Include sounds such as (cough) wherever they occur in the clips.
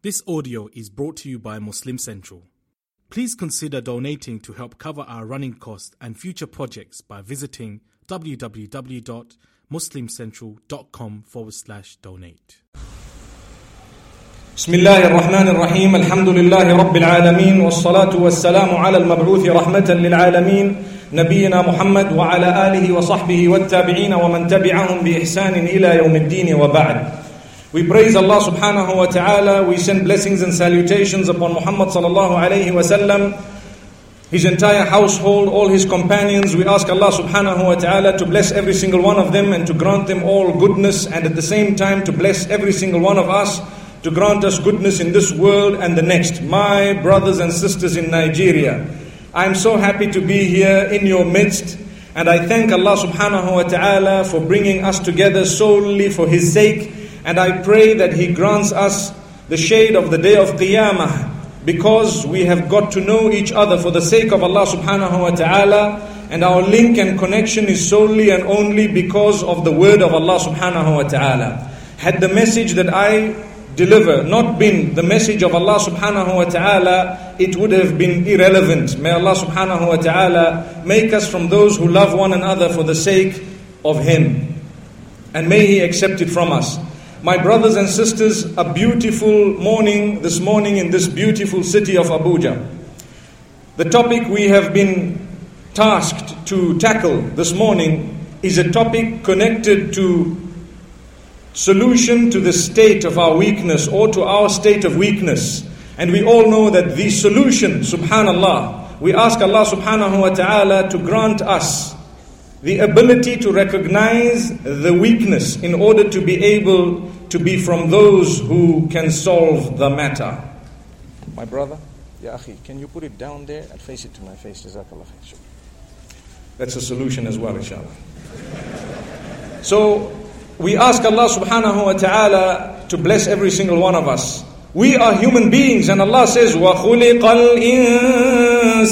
This audio is brought to you by Muslim Central. Please consider donating to help cover our running costs and future projects by visiting www.muslimcentral.com forward slash donate. بسم الله الرحمن الرحيم الحمد لله رب العالمين والصلاة والسلام على المبعوث رحمة للعالمين نبينا محمد وعلى آله وصحبه والتابعين ومن تبعهم بإحسان إلى يوم الدين وبعد we praise Allah subhanahu wa ta'ala. We send blessings and salutations upon Muhammad sallallahu alayhi wa sallam, his entire household, all his companions. We ask Allah subhanahu wa ta'ala to bless every single one of them and to grant them all goodness and at the same time to bless every single one of us to grant us goodness in this world and the next. My brothers and sisters in Nigeria, I'm so happy to be here in your midst. And I thank Allah subhanahu wa ta'ala for bringing us together solely for His sake. And I pray that He grants us the shade of the day of Qiyamah because we have got to know each other for the sake of Allah subhanahu wa ta'ala. And our link and connection is solely and only because of the word of Allah subhanahu wa ta'ala. Had the message that I deliver not been the message of Allah subhanahu wa ta'ala, it would have been irrelevant. May Allah subhanahu wa ta'ala make us from those who love one another for the sake of Him. And may He accept it from us. My brothers and sisters, a beautiful morning this morning in this beautiful city of Abuja. The topic we have been tasked to tackle this morning is a topic connected to solution to the state of our weakness or to our state of weakness. And we all know that the solution, subhanallah, we ask Allah subhanahu wa ta'ala to grant us the ability to recognize the weakness in order to be able to be from those who can solve the matter. My brother, Ya akhi, can you put it down there and face it to my face? Jazakallah khair. That's a solution as well, inshallah. So, we ask Allah subhanahu wa ta'ala to bless every single one of us. We are human beings, and Allah says, وَخُلِقَ الْإِنسَانُ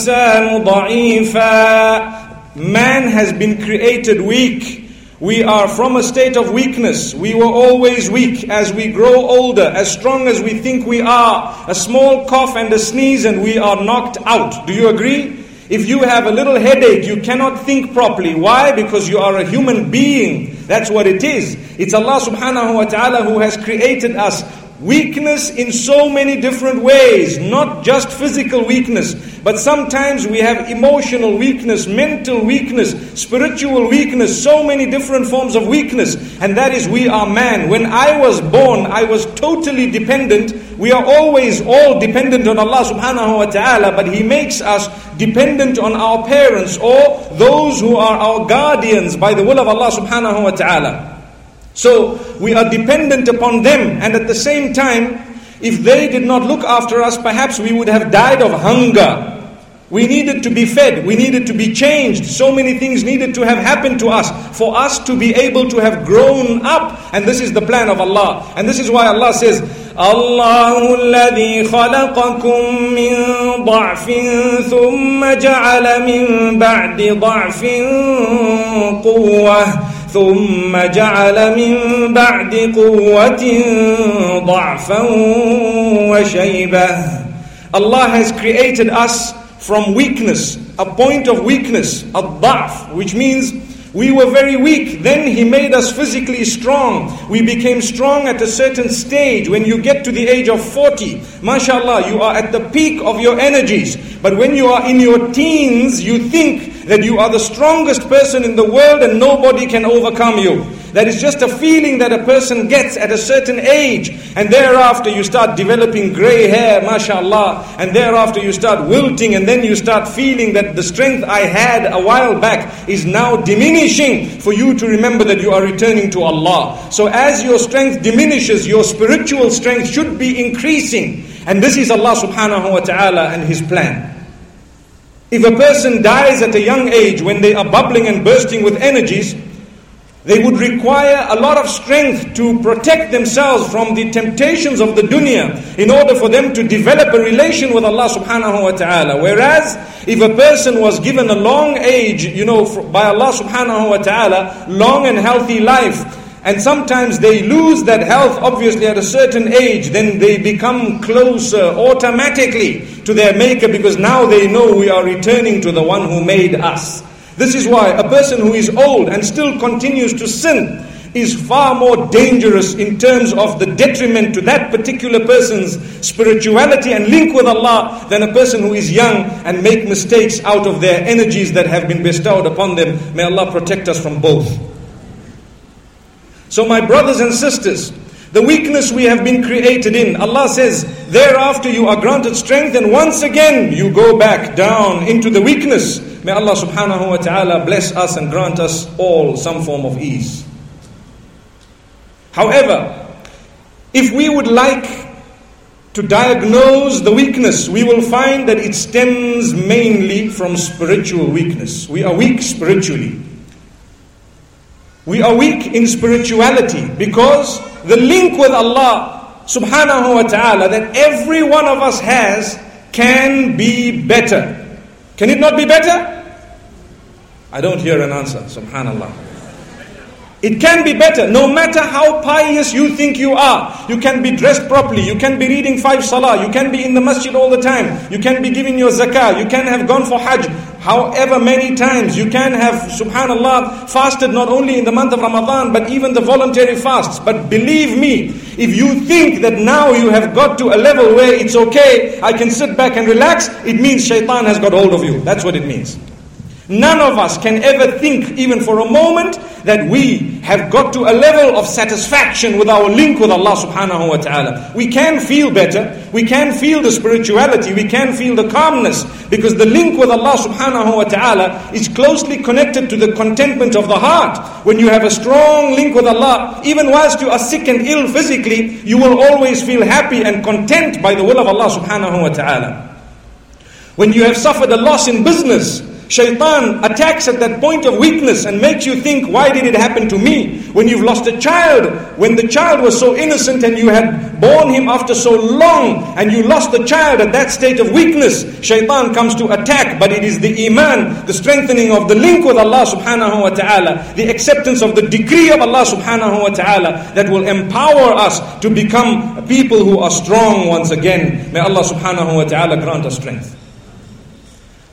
ضَعِيفًا Man has been created weak. We are from a state of weakness. We were always weak. As we grow older, as strong as we think we are, a small cough and a sneeze and we are knocked out. Do you agree? If you have a little headache, you cannot think properly. Why? Because you are a human being. That's what it is. It's Allah subhanahu wa ta'ala who has created us weakness in so many different ways, not just physical weakness, but sometimes we have emotional weakness, mental weakness, spiritual weakness, so many different forms of weakness, and that is we are man. When I was born, I was totally dependent. We are always all dependent on Allah subhanahu wa ta'ala, but He makes us dependent on our parents or those who are our guardians by the will of Allah subhanahu wa ta'ala. So we are dependent upon them, and at the same time, if they did not look after us, perhaps we would have died of hunger. We needed to be fed, we needed to be changed. So many things needed to have happened to us for us to be able to have grown up. And this is the plan of Allah. And this is why Allah says, الله الذي خلقكم من ضعف ثم جعل من بعد ضعف قوة ثم جعل من بعد قوة ضعفا وشيبة Allah has created us from weakness, a point of weakness, a da'f, which means we were very weak. Then He made us physically strong. We became strong at a certain stage. When you get to the age of 40, mashallah, you are at the peak of your energies. But when you are in your teens, you think that you are the strongest person in the world and nobody can overcome you. That is just a feeling that a person gets at a certain age. And thereafter you start developing grey hair, mashallah. And thereafter you start wilting and then you start feeling that the strength I had a while back is now diminishing for you to remember that you are returning to Allah. So as your strength diminishes, your spiritual strength should be increasing. And this is Allah subhanahu wa ta'ala and His plan. If a person dies at a young age when they are bubbling and bursting with energies, they would require a lot of strength to protect themselves from the temptations of the dunya in order for them to develop a relation with Allah subhanahu wa ta'ala. Whereas if a person was given a long age, you know, by Allah subhanahu wa ta'ala, long and healthy life, And sometimes they lose that health, obviously, at a certain age. Then they become closer automatically to their Maker because now they know we are returning to the one who made us. This is why a person who is old and still continues to sin is far more dangerous in terms of the detriment to that particular person's spirituality and link with Allah than a person who is young and make mistakes out of their energies that have been bestowed upon them. May Allah protect us from both. So, my brothers and sisters, the weakness we have been created in, Allah says, thereafter you are granted strength, and once again you go back down into the weakness. May Allah subhanahu wa ta'ala bless us and grant us all some form of ease. However, if we would like to diagnose the weakness, we will find that it stems mainly from spiritual weakness. We are weak spiritually. We are weak in spirituality because the link with Allah subhanahu wa ta'ala that every one of us has can be better. Can it not be better? I don't hear an answer, subhanallah. It can be better, no matter how pious you think you are. You can be dressed properly, you can be reading five salah, you can be in the masjid all the time, you can be giving your zakah, you can have gone for hajj however many times. You can have, subhanallah, fasted not only in the month of Ramadan, but even the voluntary fasts. But believe me, if you think that now you have got to a level where it's okay, I can sit back and relax, it means shaitan has got hold of you. That's what it means. None of us can ever think, even for a moment, that we have got to a level of satisfaction with our link with Allah subhanahu wa ta'ala. We can feel better, we can feel the spirituality, we can feel the calmness, because the link with Allah subhanahu wa ta'ala is closely connected to the contentment of the heart. When you have a strong link with Allah, even whilst you are sick and ill physically, you will always feel happy and content by the will of Allah subhanahu wa ta'ala. When you have suffered a loss in business, Shaitan attacks at that point of weakness and makes you think, why did it happen to me? When you've lost a child, when the child was so innocent and you had born him after so long and you lost the child at that state of weakness, Shaitan comes to attack, but it is the iman, the strengthening of the link with Allah subhanahu wa ta'ala, the acceptance of the decree of Allah subhanahu wa ta'ala that will empower us to become people who are strong once again. May Allah subhanahu wa ta'ala grant us strength.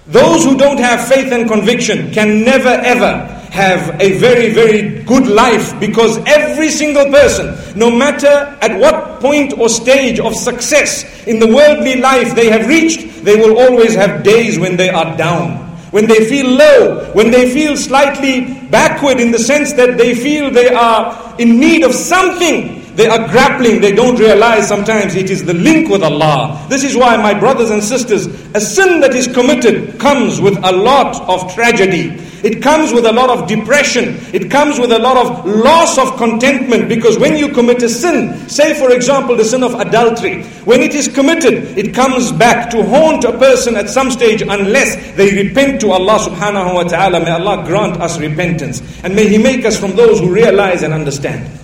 Those who don't have faith and conviction can never ever have a very, very good life because every single person, no matter at what point or stage of success in the worldly life they have reached, they will always have days when they are down. When they feel low, when they feel slightly backward in the sense that they feel they are in need of something, they are grappling, they don't realize sometimes it is the link with Allah. This is why, my brothers and sisters, a sin that is committed comes with a lot of tragedy. It comes with a lot of depression. It comes with a lot of loss of contentment because when you commit a sin, say for example the sin of adultery, when it is committed, it comes back to haunt a person at some stage unless they repent to Allah subhanahu wa ta'ala. May Allah grant us repentance and may He make us from those who realize and understand.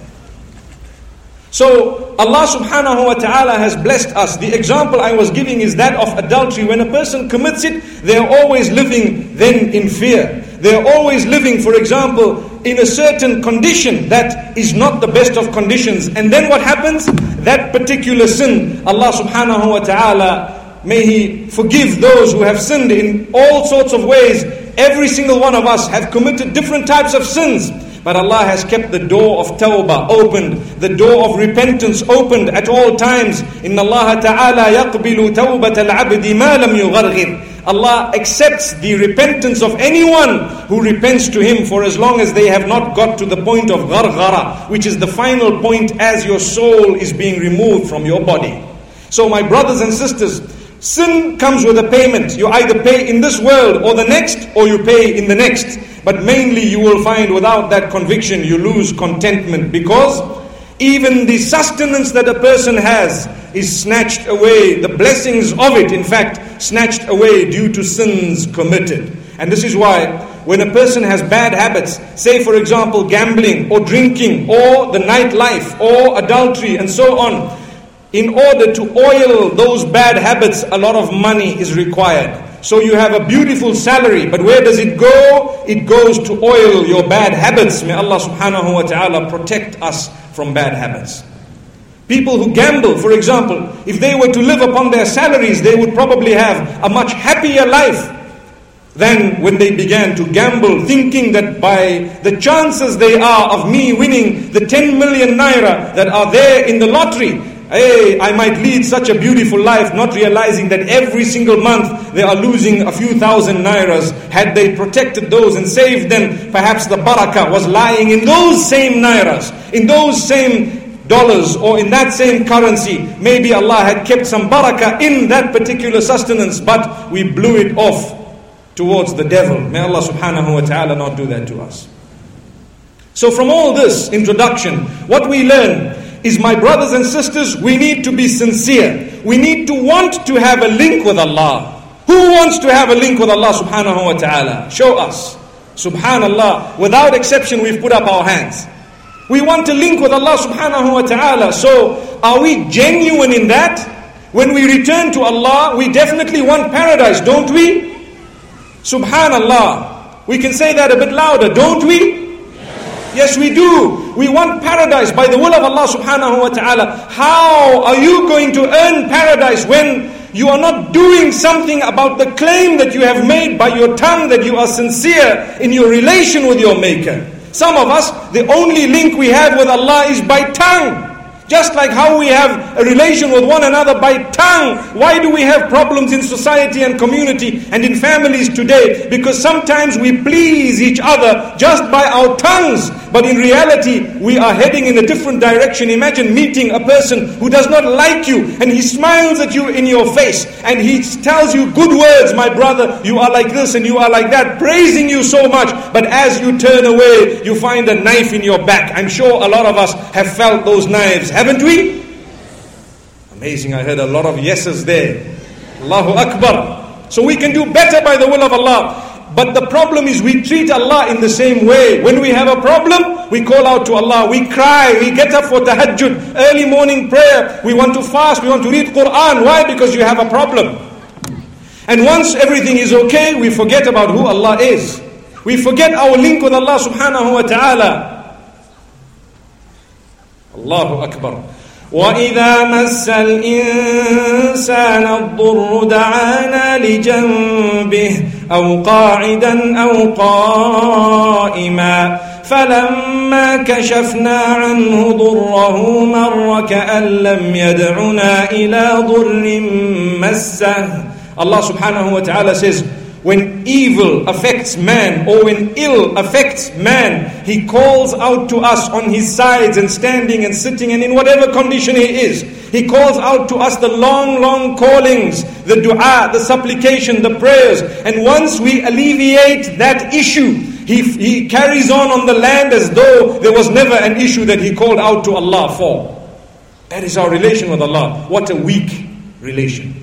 So Allah subhanahu wa ta'ala has blessed us. The example I was giving is that of adultery. When a person commits it, they're always living then in fear. They're always living, for example, in a certain condition that is not the best of conditions. And then what happens? That particular sin, Allah subhanahu wa ta'ala, may He forgive those who have sinned in all sorts of ways. Every single one of us have committed different types of sins. But Allah has kept the door of tawbah opened, the door of repentance opened at all times. Inna Allah ta'ala yaqbilu tawbat al-abdi ma lam yugharghir. Allah accepts the repentance of anyone who repents to Him for as long as they have not got to the point of gharghara, which is the final point as your soul is being removed from your body. So, my brothers and sisters, sin comes with a payment. You either pay in this world or the next, or you pay in the next. But mainly you will find without that conviction you lose contentment because even the sustenance that a person has is snatched away, the blessings of it, in fact, snatched away due to sins committed. And this is why when a person has bad habits, say for example gambling or drinking or the nightlife or adultery and so on, in order to oil those bad habits, a lot of money is required. So you have a beautiful salary, but where does it go? It goes to oil your bad habits. May Allah subhanahu wa ta'ala protect us from bad habits. People who gamble, for example, if they were to live upon their salaries, they would probably have a much happier life than when they began to gamble, thinking that by the chances they are of me winning the 10 million naira that are there in the lottery, hey, I might lead such a beautiful life, not realizing that every single month they are losing a few thousand nairas. Had they protected those and saved them, perhaps the barakah was lying in those same nairas, in those same dollars or in that same currency. Maybe Allah had kept some barakah in that particular sustenance, but we blew it off towards the devil. May Allah subhanahu wa ta'ala not do that to us. So, from all this introduction, what we learn is, my brothers and sisters, we need to be sincere. We need to want to have a link with Allah. Who wants to have a link with Allah subhanahu wa ta'ala? Show us. Subhanallah. Without exception, we've put up our hands. We want to link with Allah subhanahu wa ta'ala. So, are we genuine in that? When we return to Allah, we definitely want paradise, don't we? Subhanallah. We can say that a bit louder, don't we? Yes, we do. We want paradise by the will of Allah subhanahu wa ta'ala. How are you going to earn paradise when you are not doing something about the claim that you have made by your tongue that you are sincere in your relation with your Maker? Some of us, the only link we have with Allah is by tongue. Just like how we have a relation with one another by tongue. Why do we have problems in society and community and in families today? Because sometimes we please each other just by our tongues. But in reality, we are heading in a different direction. Imagine meeting a person who does not like you and he smiles at you in your face and he tells you good words, my brother, you are like this and you are like that, praising you so much. But as you turn away, you find a knife in your back. I'm sure a lot of us have felt those knives haven't we? Amazing, I heard a lot of yeses there. Allahu Akbar. So we can do better by the will of Allah. But the problem is we treat Allah in the same way. When we have a problem, we call out to Allah, we cry, we get up for tahajjud, early morning prayer, we want to fast, we want to read Quran. Why? Because you have a problem. And once everything is okay, we forget about who Allah is. We forget our link with Allah subhanahu wa ta'ala. الله أكبر. وإذا مس الإنسان الضر دعانا لجنبه أو قاعدا أو قائما. فلما كشفنا عنه ضره مر كأن لم يدعنا إلى ضر مسه. الله سبحانه وتعالى says When evil affects man or when ill affects man, he calls out to us on his sides and standing and sitting and in whatever condition he is. He calls out to us the long, long callings, the dua, the supplication, the prayers. And once we alleviate that issue, he, he carries on on the land as though there was never an issue that he called out to Allah for. That is our relation with Allah. What a weak relation.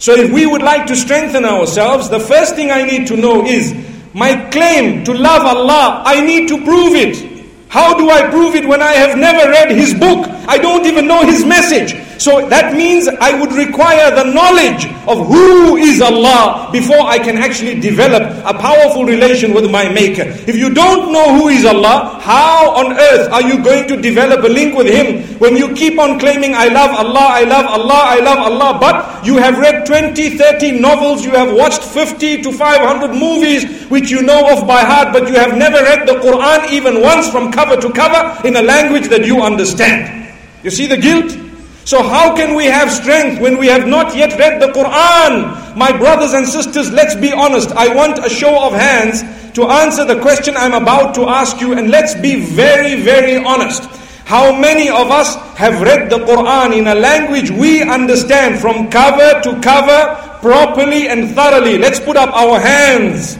So if we would like to strengthen ourselves, the first thing I need to know is my claim to love Allah, I need to prove it. How do I prove it when I have never read His book? I don't even know His message. So that means I would require the knowledge of who is Allah before I can actually develop a powerful relation with my Maker. If you don't know who is Allah, how on earth are you going to develop a link with Him when you keep on claiming, I love Allah, I love Allah, I love Allah, but you have read 20, 30 novels, you have watched 50 to 500 movies which you know of by heart, but you have never read the Quran even once from cover to cover in a language that you understand. You see the guilt? So how can we have strength when we have not yet read the Quran? My brothers and sisters, let's be honest. I want a show of hands to answer the question I'm about to ask you and let's be very, very honest. How many of us have read the Quran in a language we understand from cover to cover properly and thoroughly? Let's put up our hands.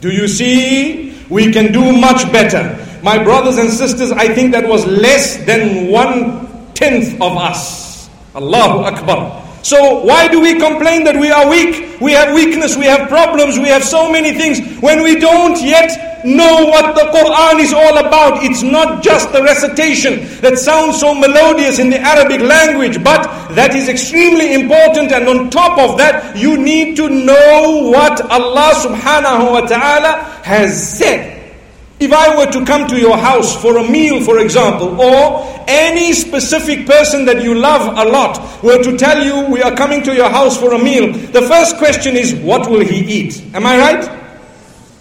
Do you see? We can do much better. My brothers and sisters, I think that was less than one tenth of us. Allahu Akbar. So why do we complain that we are weak? We have weakness, we have problems, we have so many things when we don't yet know what the Quran is all about. It's not just the recitation that sounds so melodious in the Arabic language, but that is extremely important. And on top of that, you need to know what Allah subhanahu wa ta'ala has said. If I were to come to your house for a meal, for example, or any specific person that you love a lot were to tell you we are coming to your house for a meal, the first question is, what will he eat? Am I right?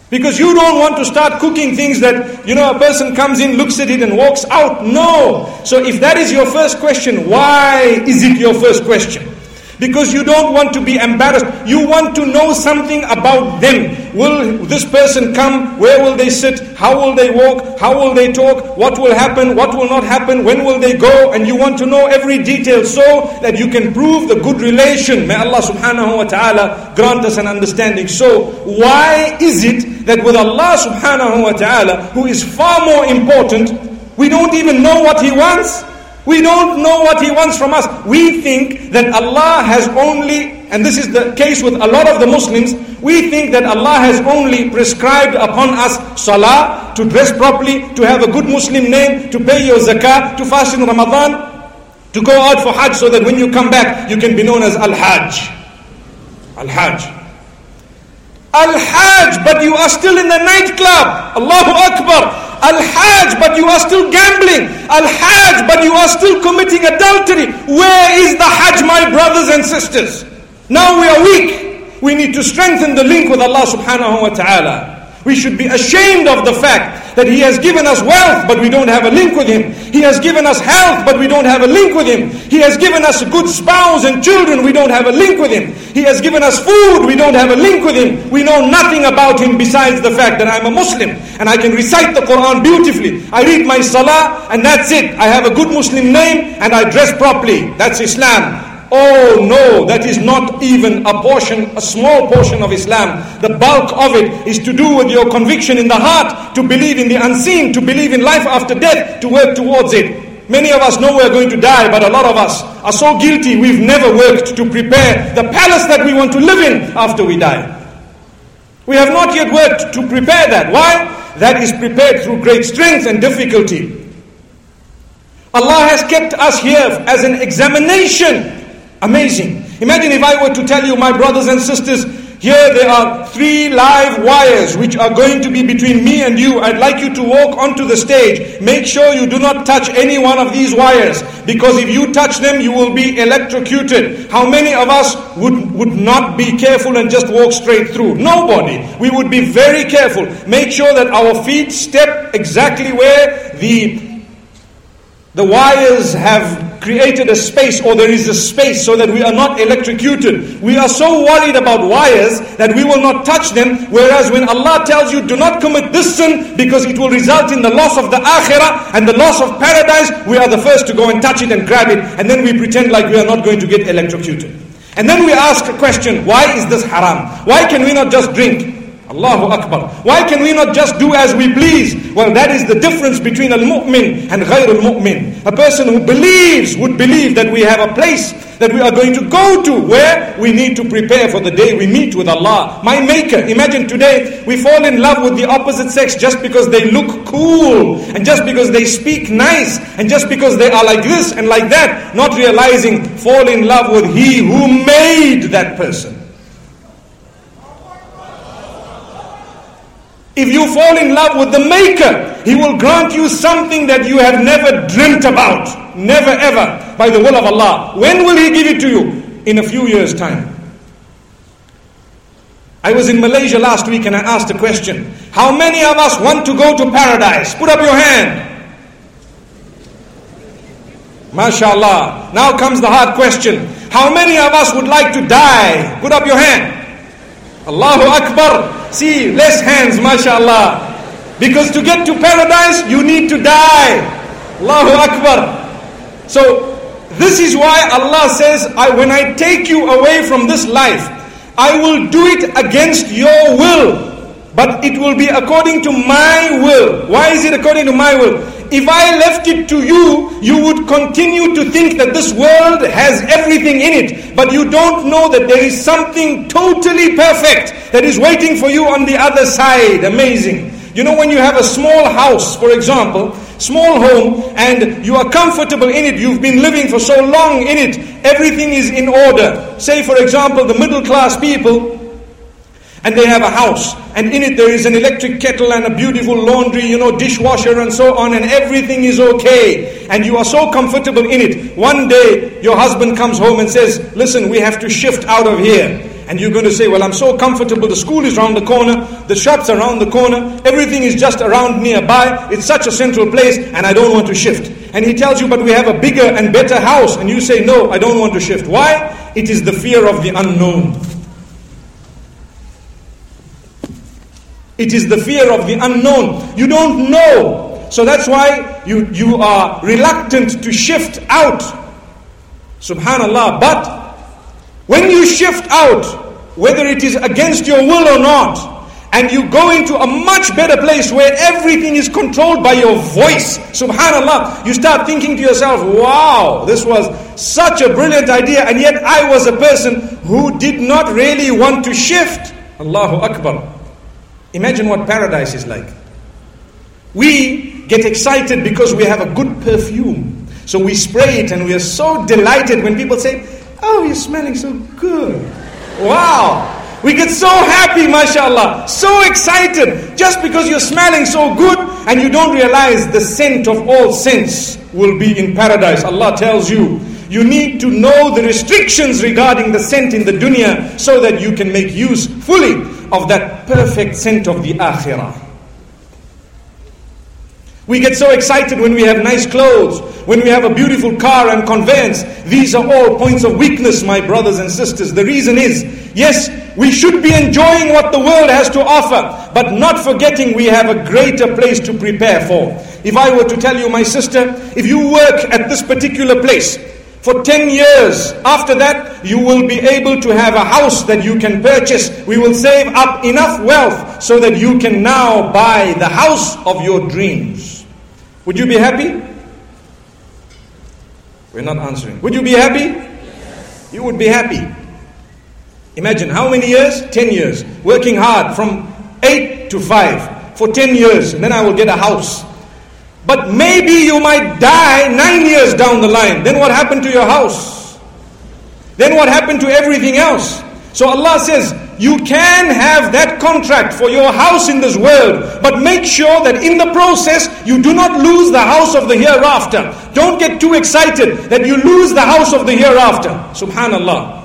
Because you don't want to start cooking things that, you know, a person comes in, looks at it and walks out. No. So if that is your first question, why is it your first question? Because you don't want to be embarrassed. You want to know something about them. Will this person come? Where will they sit? How will they walk? How will they talk? What will happen? What will not happen? When will they go? And you want to know every detail so that you can prove the good relation. May Allah subhanahu wa ta'ala grant us an understanding. So, why is it that with Allah subhanahu wa ta'ala, who is far more important, we don't even know what He wants? We don't know what He wants from us. We think that Allah has only, and this is the case with a lot of the Muslims, we think that Allah has only prescribed upon us salah, to dress properly, to have a good Muslim name, to pay your zakah, to fast in Ramadan, to go out for Hajj so that when you come back, you can be known as Al-Hajj. Al-Hajj. Al-Hajj, but you are still in the nightclub. Allahu Akbar. Al-Hajj, but you are still gambling. Al-Hajj, but you are still committing adultery. Where is the Hajj, my brothers and sisters? Now we are weak. We need to strengthen the link with Allah subhanahu wa ta'ala. We should be ashamed of the fact that He has given us wealth, but we don't have a link with Him. He has given us health, but we don't have a link with Him. He has given us a good spouse and children, we don't have a link with Him. He has given us food, we don't have a link with Him. We know nothing about Him besides the fact that I'm a Muslim and I can recite the Quran beautifully. I read my salah and that's it. I have a good Muslim name and I dress properly. That's Islam. Oh no, that is not even a portion, a small portion of Islam. The bulk of it is to do with your conviction in the heart, to believe in the unseen, to believe in life after death, to work towards it. Many of us know we're going to die, but a lot of us are so guilty we've never worked to prepare the palace that we want to live in after we die. We have not yet worked to prepare that. Why? That is prepared through great strength and difficulty. Allah has kept us here as an examination Amazing. Imagine if I were to tell you, my brothers and sisters, here there are three live wires which are going to be between me and you. I'd like you to walk onto the stage. Make sure you do not touch any one of these wires because if you touch them, you will be electrocuted. How many of us would, would not be careful and just walk straight through? Nobody. We would be very careful. Make sure that our feet step exactly where the the wires have created a space or there is a space so that we are not electrocuted. We are so worried about wires that we will not touch them. Whereas when Allah tells you do not commit this sin because it will result in the loss of the akhirah and the loss of paradise, we are the first to go and touch it and grab it. And then we pretend like we are not going to get electrocuted. And then we ask a question, why is this haram? Why can we not just drink? Allahu Akbar. Why can we not just do as we please? Well, that is the difference between al-mu'min and ghayr al-mu'min. A person who believes would believe that we have a place that we are going to go to where we need to prepare for the day we meet with Allah. My maker. Imagine today we fall in love with the opposite sex just because they look cool and just because they speak nice and just because they are like this and like that, not realizing fall in love with he who made that person. If you fall in love with the Maker, He will grant you something that you have never dreamt about. Never ever. By the will of Allah. When will He give it to you? In a few years' time. I was in Malaysia last week and I asked a question. How many of us want to go to paradise? Put up your hand. MashaAllah. Now comes the hard question. How many of us would like to die? Put up your hand. Allahu Akbar. See, less hands, mashallah. Because to get to paradise, you need to die. Allahu Akbar. So, this is why Allah says, I, when I take you away from this life, I will do it against your will. But it will be according to my will. Why is it according to my will? If I left it to you, you would continue to think that this world has everything in it. But you don't know that there is something totally perfect that is waiting for you on the other side. Amazing. You know, when you have a small house, for example, small home, and you are comfortable in it, you've been living for so long in it, everything is in order. Say, for example, the middle class people, and they have a house, and in it there is an electric kettle and a beautiful laundry, you know, dishwasher and so on, and everything is okay, and you are so comfortable in it. One day, your husband comes home and says, Listen, we have to shift out of here. And you're going to say, Well, I'm so comfortable. The school is around the corner, the shops around the corner, everything is just around nearby. It's such a central place, and I don't want to shift. And he tells you, But we have a bigger and better house. And you say, No, I don't want to shift. Why? It is the fear of the unknown. It is the fear of the unknown. You don't know. So that's why you, you are reluctant to shift out. Subhanallah. But when you shift out, whether it is against your will or not, and you go into a much better place where everything is controlled by your voice, subhanallah, you start thinking to yourself, wow, this was such a brilliant idea, and yet I was a person who did not really want to shift. Allahu Akbar. Imagine what paradise is like. We get excited because we have a good perfume. So we spray it and we are so delighted when people say, Oh, you're smelling so good. Wow. We get so happy, mashallah, so excited, just because you're smelling so good and you don't realize the scent of all scents will be in paradise. Allah tells you, you need to know the restrictions regarding the scent in the dunya so that you can make use fully of that perfect scent of the akhirah. We get so excited when we have nice clothes, when we have a beautiful car and conveyance. These are all points of weakness, my brothers and sisters. The reason is, yes, we should be enjoying what the world has to offer, but not forgetting we have a greater place to prepare for. If I were to tell you, my sister, if you work at this particular place, for 10 years. After that, you will be able to have a house that you can purchase. We will save up enough wealth so that you can now buy the house of your dreams. Would you be happy? We're not answering. Would you be happy? Yes. You would be happy. Imagine how many years? 10 years. Working hard from 8 to 5 for 10 years, and then I will get a house. But maybe you might die nine years down the line. Then what happened to your house? Then what happened to everything else? So Allah says, you can have that contract for your house in this world, but make sure that in the process you do not lose the house of the hereafter. Don't get too excited that you lose the house of the hereafter. Subhanallah.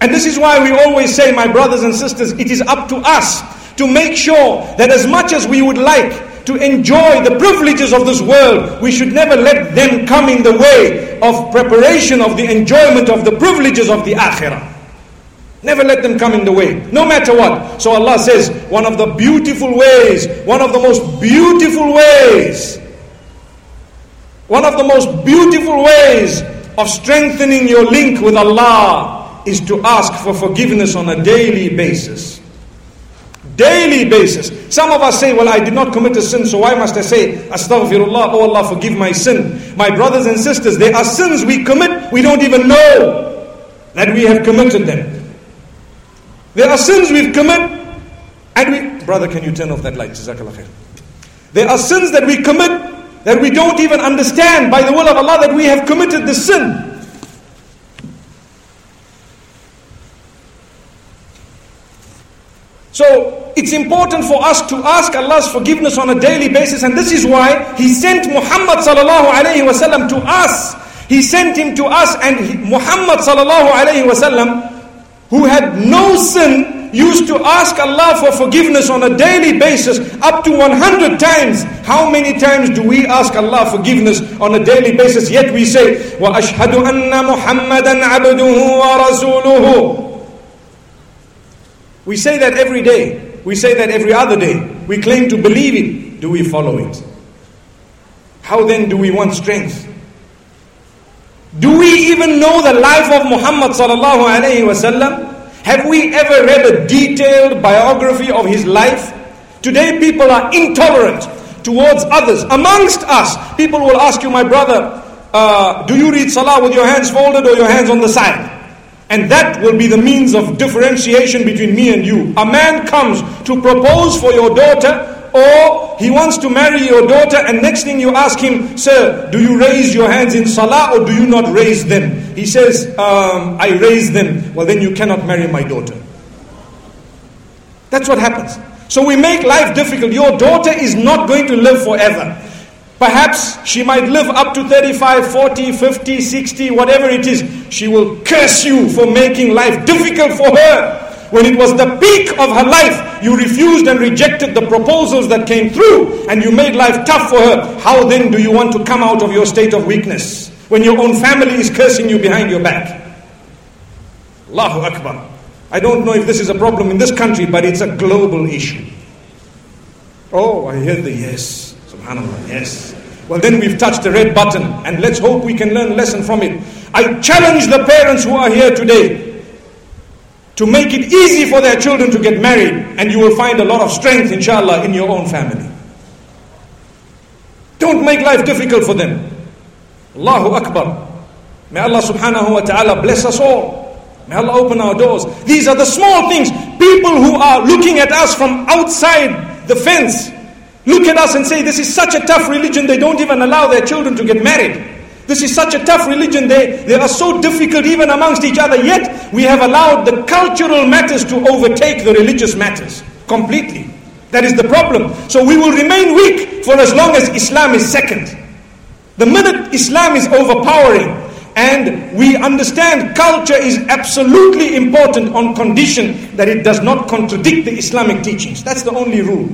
And this is why we always say, my brothers and sisters, it is up to us to make sure that as much as we would like to enjoy the privileges of this world, we should never let them come in the way of preparation of the enjoyment of the privileges of the akhirah. Never let them come in the way, no matter what. So Allah says, one of the beautiful ways, one of the most beautiful ways, one of the most beautiful ways of strengthening your link with Allah is to ask for forgiveness on a daily basis. Daily basis. Some of us say, Well, I did not commit a sin, so why must I say, Astaghfirullah, oh Allah, forgive my sin? My brothers and sisters, there are sins we commit, we don't even know that we have committed them. There are sins we've committed, and we. Brother, can you turn off that light? Jazakallah khair. There are sins that we commit that we don't even understand by the will of Allah that we have committed the sin. So it's important for us to ask Allah's forgiveness on a daily basis, and this is why He sent Muhammad sallallahu alaihi wasallam to us. He sent him to us, and he, Muhammad sallallahu alaihi wasallam, who had no sin, used to ask Allah for forgiveness on a daily basis, up to 100 times. How many times do we ask Allah forgiveness on a daily basis? Yet we say, وَأَشْهَدُ أَنَّ مُحَمَّدًا عَبْدُهُ وَرَسُولُهُ we say that every day. We say that every other day. We claim to believe it. Do we follow it? How then do we want strength? Do we even know the life of Muhammad sallallahu alaihi wasallam? Have we ever read a detailed biography of his life? Today people are intolerant towards others. Amongst us, people will ask you, my brother, uh, do you read salah with your hands folded or your hands on the side? And that will be the means of differentiation between me and you. A man comes to propose for your daughter, or he wants to marry your daughter, and next thing you ask him, Sir, do you raise your hands in salah or do you not raise them? He says, um, I raise them. Well, then you cannot marry my daughter. That's what happens. So we make life difficult. Your daughter is not going to live forever. Perhaps she might live up to 35, 40, 50, 60, whatever it is. She will curse you for making life difficult for her. When it was the peak of her life, you refused and rejected the proposals that came through and you made life tough for her. How then do you want to come out of your state of weakness when your own family is cursing you behind your back? Allahu Akbar. I don't know if this is a problem in this country, but it's a global issue. Oh, I hear the yes. Subhanallah, yes. Well, then we've touched the red button, and let's hope we can learn a lesson from it. I challenge the parents who are here today to make it easy for their children to get married, and you will find a lot of strength, inshallah, in your own family. Don't make life difficult for them. Allahu Akbar. May Allah subhanahu wa ta'ala bless us all. May Allah open our doors. These are the small things. People who are looking at us from outside the fence look at us and say, This is such a tough religion, they don't even allow their children to get married. This is such a tough religion, they, they are so difficult even amongst each other, yet we have allowed the cultural matters to overtake the religious matters completely. That is the problem. So we will remain weak for as long as Islam is second. The minute Islam is overpowering, and we understand culture is absolutely important on condition that it does not contradict the Islamic teachings. That's the only rule.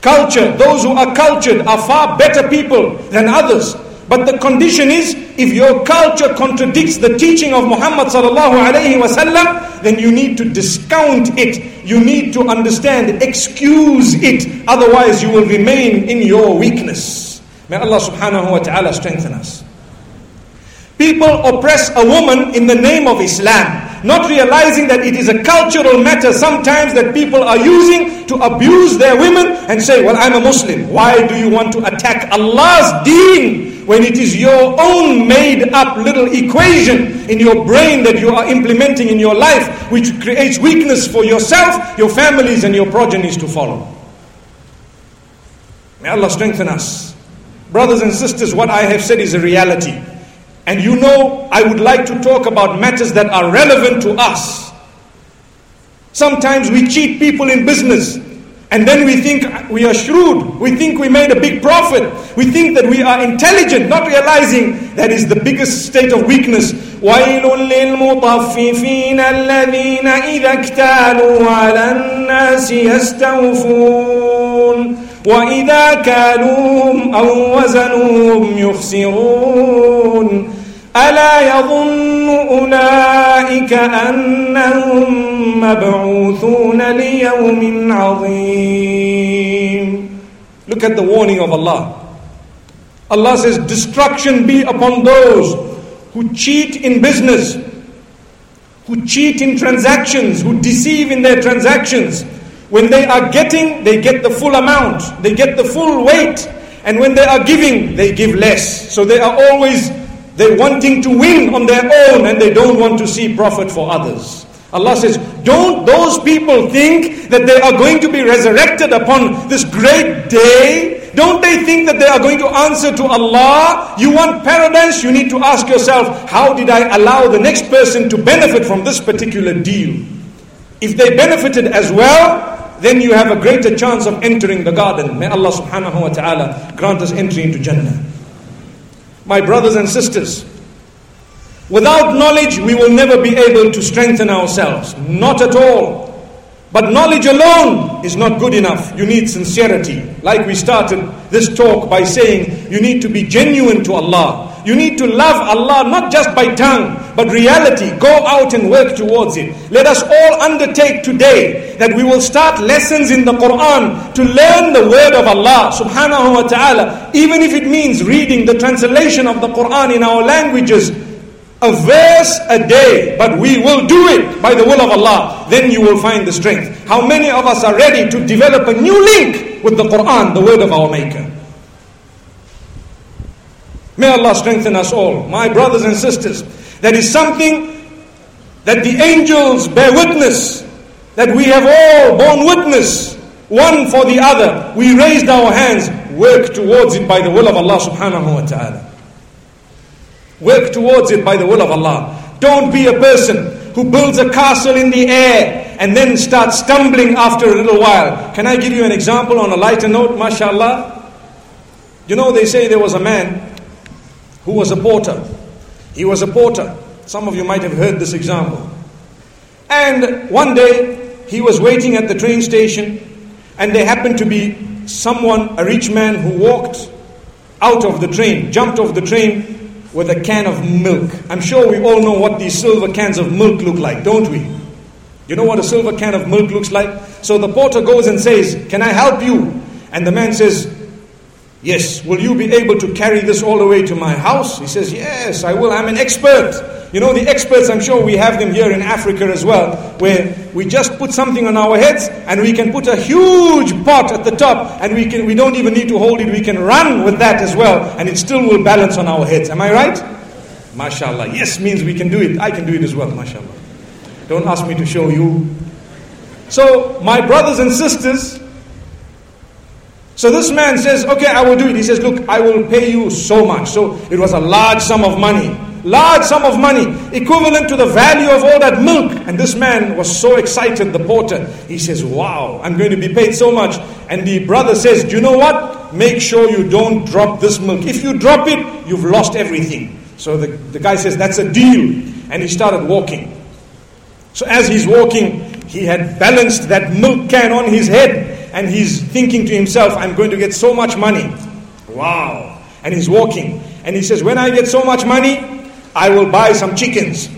Culture, those who are cultured are far better people than others. But the condition is, if your culture contradicts the teaching of Muhammad then you need to discount it. You need to understand, excuse it. Otherwise, you will remain in your weakness. May Allah subhanahu wa ta'ala strengthen us. People oppress a woman in the name of Islam, not realizing that it is a cultural matter sometimes that people are using to abuse their women and say, Well, I'm a Muslim. Why do you want to attack Allah's deen when it is your own made up little equation in your brain that you are implementing in your life, which creates weakness for yourself, your families, and your progenies to follow? May Allah strengthen us. Brothers and sisters, what I have said is a reality. And you know, I would like to talk about matters that are relevant to us. Sometimes we cheat people in business, and then we think we are shrewd. We think we made a big profit. We think that we are intelligent, not realizing that is the biggest state of weakness. ويل للمطففين الذين إذا اكتالوا على الناس يستوفون وإذا كالوهم أو وزنوهم يخسرون ألا يظن أولئك أنهم مبعوثون ليوم عظيم Look at the warning of Allah. Allah says, Destruction be upon those who cheat in business, who cheat in transactions, who deceive in their transactions. When they are getting, they get the full amount, they get the full weight. And when they are giving, they give less. So they are always they're wanting to win on their own and they don't want to see profit for others. Allah says, Don't those people think that they are going to be resurrected upon this great day? Don't they think that they are going to answer to Allah? You want paradise? You need to ask yourself, How did I allow the next person to benefit from this particular deal? If they benefited as well, then you have a greater chance of entering the garden. May Allah subhanahu wa ta'ala grant us entry into Jannah. My brothers and sisters, without knowledge, we will never be able to strengthen ourselves. Not at all. But knowledge alone is not good enough. You need sincerity. Like we started this talk by saying, you need to be genuine to Allah. You need to love Allah not just by tongue, but reality. Go out and work towards it. Let us all undertake today that we will start lessons in the Quran to learn the word of Allah subhanahu wa ta'ala, even if it means reading the translation of the Quran in our languages. A verse a day, but we will do it by the will of Allah. Then you will find the strength. How many of us are ready to develop a new link with the Quran, the word of our Maker? May Allah strengthen us all. My brothers and sisters, that is something that the angels bear witness, that we have all borne witness, one for the other. We raised our hands, work towards it by the will of Allah subhanahu wa ta'ala. Work towards it by the will of Allah. Don't be a person who builds a castle in the air and then starts stumbling after a little while. Can I give you an example on a lighter note, mashallah? You know, they say there was a man who was a porter. He was a porter. Some of you might have heard this example. And one day, he was waiting at the train station, and there happened to be someone, a rich man, who walked out of the train, jumped off the train with a can of milk. I'm sure we all know what these silver cans of milk look like, don't we? You know what a silver can of milk looks like? So the porter goes and says, Can I help you? And the man says, Yes, will you be able to carry this all the way to my house? He says, Yes, I will. I'm an expert. You know, the experts, I'm sure we have them here in Africa as well, where we just put something on our heads and we can put a huge pot at the top and we, can, we don't even need to hold it. We can run with that as well and it still will balance on our heads. Am I right? MashaAllah. Yes means we can do it. I can do it as well, MashaAllah. Don't ask me to show you. So, my brothers and sisters, so this man says, Okay, I will do it. He says, Look, I will pay you so much. So it was a large sum of money large sum of money, equivalent to the value of all that milk. And this man was so excited, the porter. He says, Wow, I'm going to be paid so much. And the brother says, Do you know what? Make sure you don't drop this milk. If you drop it, you've lost everything. So the, the guy says, That's a deal. And he started walking. So as he's walking, he had balanced that milk can on his head. And he's thinking to himself, I'm going to get so much money. Wow. And he's walking. And he says, When I get so much money, I will buy some chickens.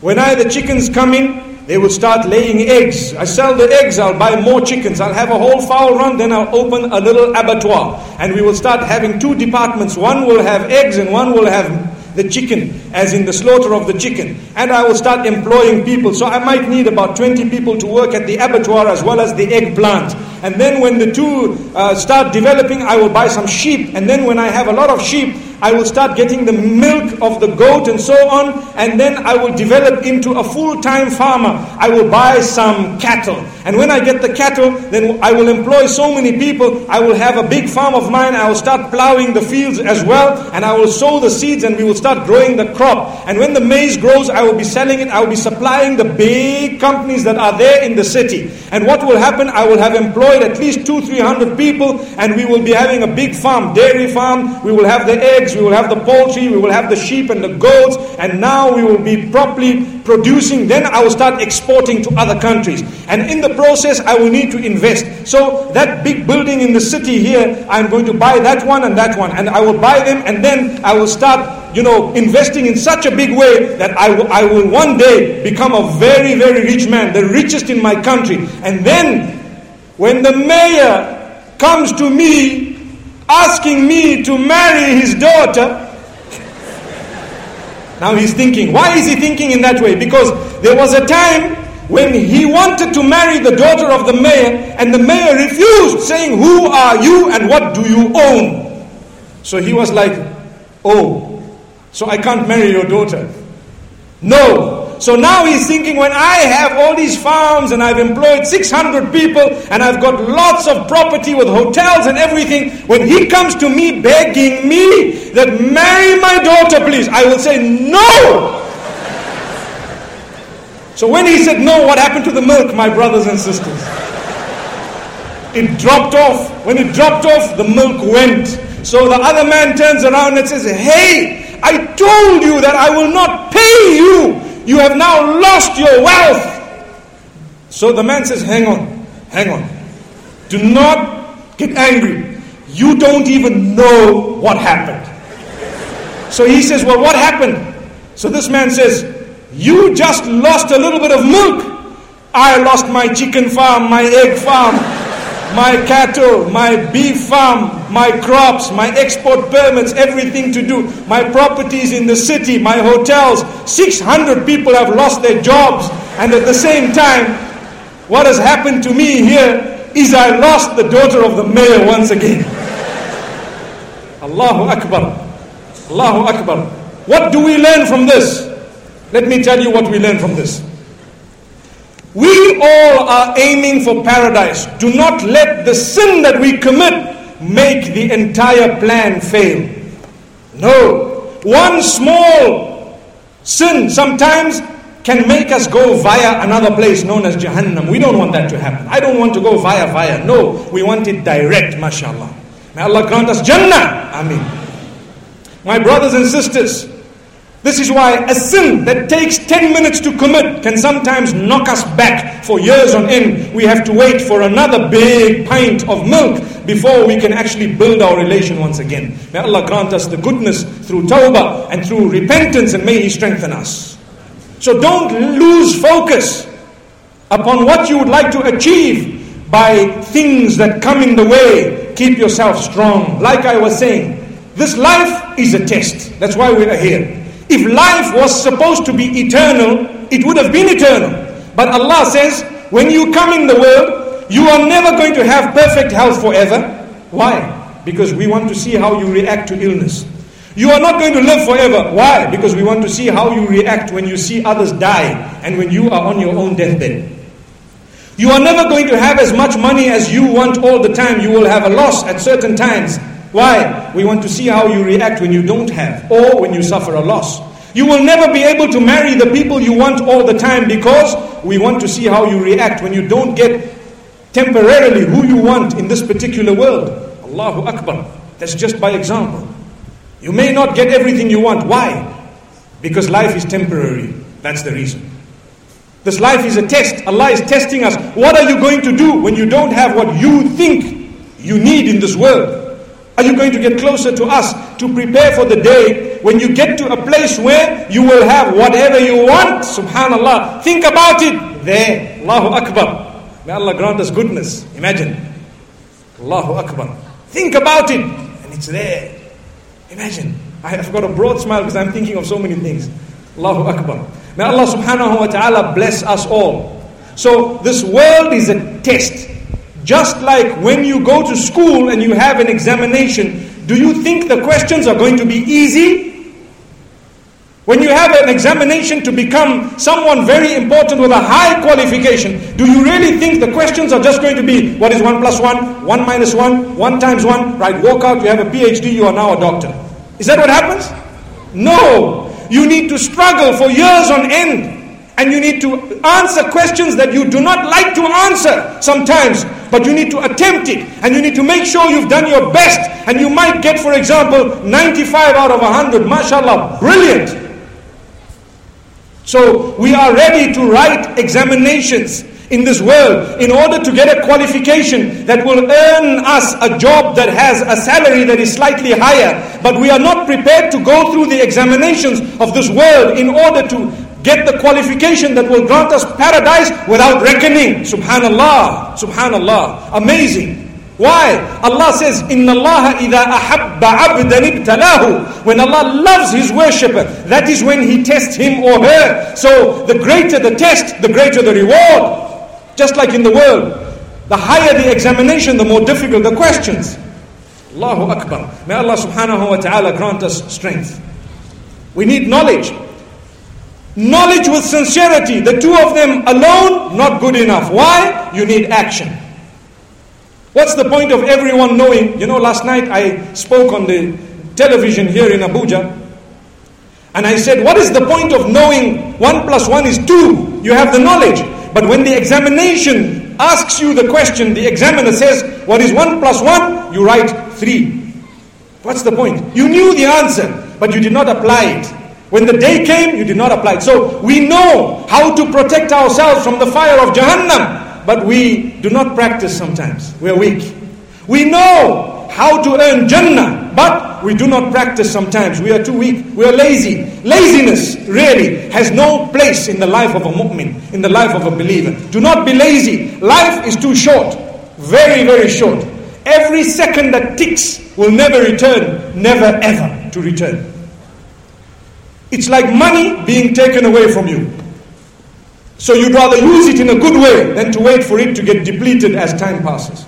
When I the chickens come in, they will start laying eggs. I sell the eggs, I'll buy more chickens. I'll have a whole fowl run, then I'll open a little abattoir. And we will start having two departments. One will have eggs and one will have the chicken, as in the slaughter of the chicken. And I will start employing people. So I might need about 20 people to work at the abattoir as well as the egg plant. And then when the two uh, start developing, I will buy some sheep. And then when I have a lot of sheep, I will start getting the milk of the goat and so on, and then I will develop into a full time farmer. I will buy some cattle. And when I get the cattle, then I will employ so many people. I will have a big farm of mine. I will start plowing the fields as well, and I will sow the seeds, and we will start growing the crop. And when the maize grows, I will be selling it. I will be supplying the big companies that are there in the city. And what will happen? I will have employed at least two, three hundred people, and we will be having a big farm, dairy farm. We will have the eggs we will have the poultry, we will have the sheep and the goats, and now we will be properly producing. Then I will start exporting to other countries. And in the process, I will need to invest. So that big building in the city here, I'm going to buy that one and that one, and I will buy them, and then I will start, you know, investing in such a big way that I will, I will one day become a very, very rich man, the richest in my country. And then, when the mayor comes to me asking me to marry his daughter. Now he's thinking, why is he thinking in that way? Because there was a time when he wanted to marry the daughter of the mayor, and the mayor refused, saying, Who are you and what do you own? So he was like, Oh, so I can't marry your daughter. No, so now he's thinking when I have all these farms and I've employed 600 people and I've got lots of property with hotels and everything, when he comes to me begging me that marry my daughter, please, I will say no. So when he said no, what happened to the milk, my brothers and sisters? It dropped off. When it dropped off, the milk went. So the other man turns around and says, Hey, I told you that I will not pay you you have now lost your wealth. So the man says, Hang on, hang on. Do not get angry. You don't even know what happened. So he says, Well, what happened? So this man says, You just lost a little bit of milk. I lost my chicken farm, my egg farm, my cattle, my beef farm, my crops, my export permits, everything to do, my properties in the city, my hotels. 600 people have lost their jobs. And at the same time, what has happened to me here is I lost the daughter of the mayor once again. (laughs) Allahu Akbar. Allahu Akbar. What do we learn from this? Let me tell you what we learn from this. We all are aiming for paradise. Do not let the sin that we commit make the entire plan fail. No. One small sin sometimes can make us go via another place known as Jahannam. We don't want that to happen. I don't want to go via via. No, we want it direct, mashallah. May Allah grant us Jannah. Ameen. My brothers and sisters, this is why a sin that takes 10 minutes to commit can sometimes knock us back for years on end. We have to wait for another big pint of milk before we can actually build our relation once again. May Allah grant us the goodness through tawbah and through repentance and may He strengthen us. So don't lose focus upon what you would like to achieve by things that come in the way. Keep yourself strong. Like I was saying, this life is a test. That's why we are here. If life was supposed to be eternal, it would have been eternal. But Allah says, when you come in the world, you are never going to have perfect health forever. Why? Because we want to see how you react to illness. You are not going to live forever. Why? Because we want to see how you react when you see others die and when you are on your own deathbed. You are never going to have as much money as you want all the time. You will have a loss at certain times. Why? We want to see how you react when you don't have or when you suffer a loss. You will never be able to marry the people you want all the time because we want to see how you react when you don't get temporarily who you want in this particular world. Allahu Akbar. That's just by example. You may not get everything you want. Why? Because life is temporary. That's the reason. This life is a test. Allah is testing us. What are you going to do when you don't have what you think you need in this world? Are you going to get closer to us to prepare for the day when you get to a place where you will have whatever you want? Subhanallah. Think about it. There. Allahu Akbar. May Allah grant us goodness. Imagine. Allahu Akbar. Think about it. And it's there. Imagine. I have got a broad smile because I'm thinking of so many things. Allahu Akbar. May Allah subhanahu wa ta'ala bless us all. So this world is a test. Just like when you go to school and you have an examination, do you think the questions are going to be easy? When you have an examination to become someone very important with a high qualification, do you really think the questions are just going to be what is 1 plus 1, 1 minus 1, 1 times 1, right? Walk out, you have a PhD, you are now a doctor. Is that what happens? No. You need to struggle for years on end. And you need to answer questions that you do not like to answer sometimes, but you need to attempt it. And you need to make sure you've done your best. And you might get, for example, 95 out of 100. MashaAllah, brilliant. So we are ready to write examinations in this world in order to get a qualification that will earn us a job that has a salary that is slightly higher. But we are not prepared to go through the examinations of this world in order to get the qualification that will grant us paradise without reckoning. Subhanallah, subhanallah. Amazing. Why? Allah says, Inna Allah ida ahabba abdan ibtalahu. When Allah loves His worshipper, that is when He tests him or her. So the greater the test, the greater the reward. Just like in the world, the higher the examination, the more difficult the questions. Allahu Akbar. May Allah subhanahu wa ta'ala grant us strength. We need knowledge. Knowledge with sincerity, the two of them alone, not good enough. Why? You need action. What's the point of everyone knowing? You know, last night I spoke on the television here in Abuja, and I said, What is the point of knowing one plus one is two? You have the knowledge. But when the examination asks you the question, the examiner says, What is one plus one? You write three. What's the point? You knew the answer, but you did not apply it. When the day came, you did not apply it. So we know how to protect ourselves from the fire of Jahannam, but we do not practice sometimes. We are weak. We know how to earn Jannah, but we do not practice sometimes. We are too weak. We are lazy. Laziness really has no place in the life of a mu'min, in the life of a believer. Do not be lazy. Life is too short. Very, very short. Every second that ticks will never return, never ever to return. It's like money being taken away from you. So you'd rather use it in a good way than to wait for it to get depleted as time passes.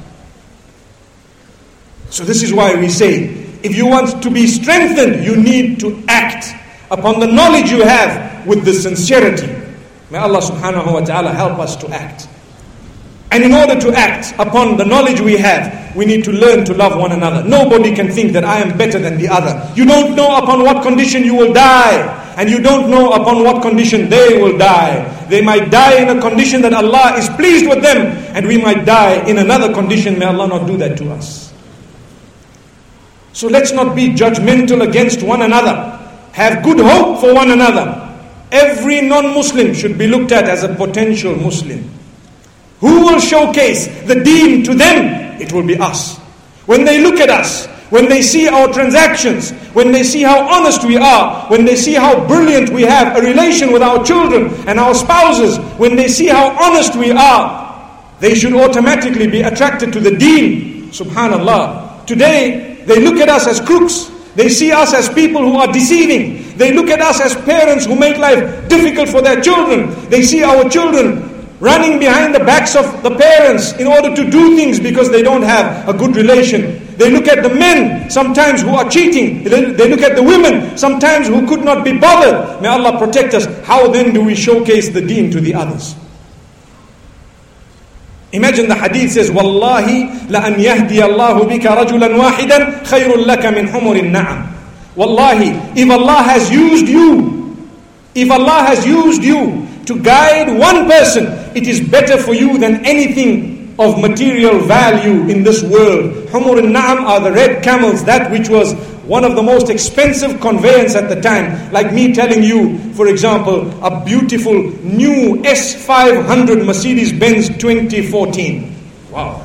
So this is why we say, if you want to be strengthened, you need to act upon the knowledge you have with the sincerity. May Allah subhanahu wa ta'ala help us to act. And in order to act upon the knowledge we have, we need to learn to love one another. Nobody can think that I am better than the other. You don't know upon what condition you will die, and you don't know upon what condition they will die. They might die in a condition that Allah is pleased with them, and we might die in another condition. May Allah not do that to us. So let's not be judgmental against one another. Have good hope for one another. Every non Muslim should be looked at as a potential Muslim. Who will showcase the deen to them? It will be us. When they look at us, when they see our transactions, when they see how honest we are, when they see how brilliant we have a relation with our children and our spouses, when they see how honest we are, they should automatically be attracted to the deen. Subhanallah. Today, they look at us as crooks. They see us as people who are deceiving. They look at us as parents who make life difficult for their children. They see our children running behind the backs of the parents in order to do things because they don't have a good relation. They look at the men sometimes who are cheating. They look at the women sometimes who could not be bothered. May Allah protect us. How then do we showcase the deen to the others? Imagine the hadith says, Wallahi la an yahdi Allahu bika rajulan wahidan khayrun laka min humurin na'am. Wallahi, if Allah has used you, if Allah has used you to guide one person, it is better for you than anything of material value in this world. Humur and Na'am are the red camels, that which was one of the most expensive conveyance at the time. Like me telling you, for example, a beautiful new S500 Mercedes Benz 2014. Wow.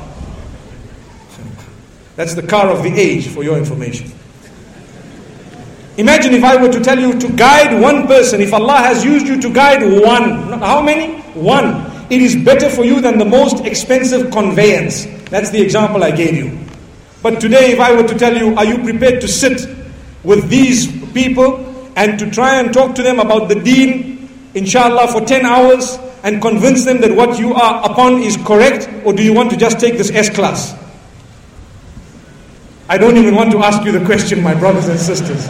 That's the car of the age, for your information. Imagine if I were to tell you to guide one person, if Allah has used you to guide one, how many? One. It is better for you than the most expensive conveyance. That's the example I gave you. But today, if I were to tell you, are you prepared to sit with these people and to try and talk to them about the deen, inshallah, for 10 hours and convince them that what you are upon is correct, or do you want to just take this S class? I don't even want to ask you the question, my brothers and sisters.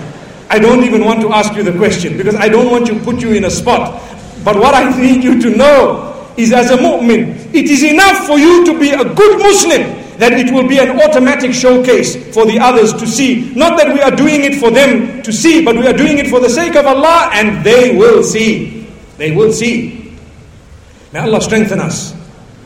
I don't even want to ask you the question because I don't want to put you in a spot. But what I need you to know is as a mu'min, it is enough for you to be a good Muslim that it will be an automatic showcase for the others to see. Not that we are doing it for them to see, but we are doing it for the sake of Allah and they will see. They will see. May Allah strengthen us.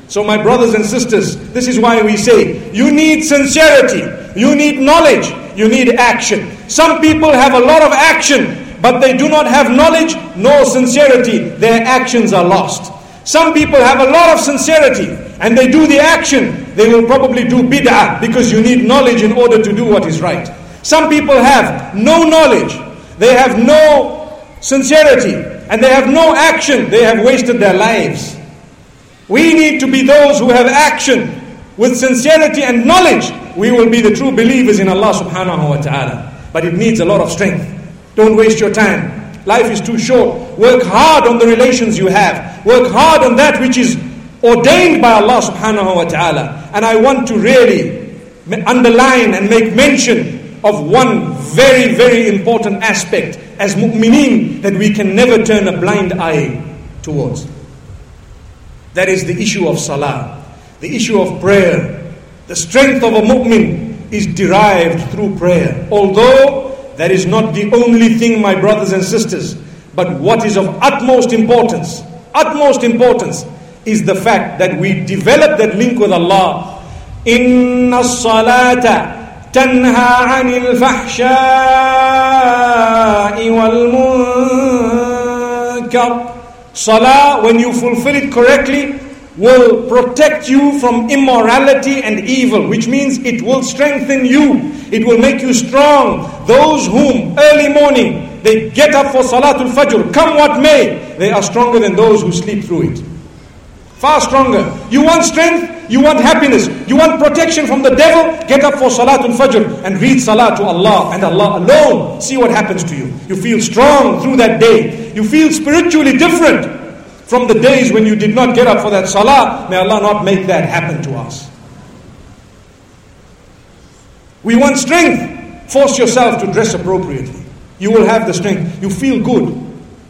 So, my brothers and sisters, this is why we say you need sincerity, you need knowledge, you need action. Some people have a lot of action, but they do not have knowledge nor sincerity. Their actions are lost. Some people have a lot of sincerity and they do the action. They will probably do bid'ah because you need knowledge in order to do what is right. Some people have no knowledge, they have no sincerity, and they have no action. They have wasted their lives. We need to be those who have action with sincerity and knowledge. We will be the true believers in Allah subhanahu wa ta'ala. But it needs a lot of strength. Don't waste your time. Life is too short. Work hard on the relations you have. Work hard on that which is ordained by Allah subhanahu wa ta'ala. And I want to really underline and make mention of one very, very important aspect as mu'mineen that we can never turn a blind eye towards. That is the issue of salah, the issue of prayer. The strength of a mu'min is derived through prayer. Although that is not the only thing, my brothers and sisters, but what is of utmost importance, utmost importance, is the fact that we develop that link with Allah. Inna salata anil fahsha'i wal munkar. Salah, when you fulfill it correctly, will protect you from immorality and evil, which means it will strengthen you. It will make you strong. Those whom early morning they get up for Salatul Fajr, come what may, they are stronger than those who sleep through it. Far stronger. You want strength, you want happiness, you want protection from the devil, get up for Salatul Fajr and read Salah to Allah and Allah alone. See what happens to you. You feel strong through that day. You feel spiritually different from the days when you did not get up for that salah, may Allah not make that happen to us. We want strength. Force yourself to dress appropriately. You will have the strength. You feel good.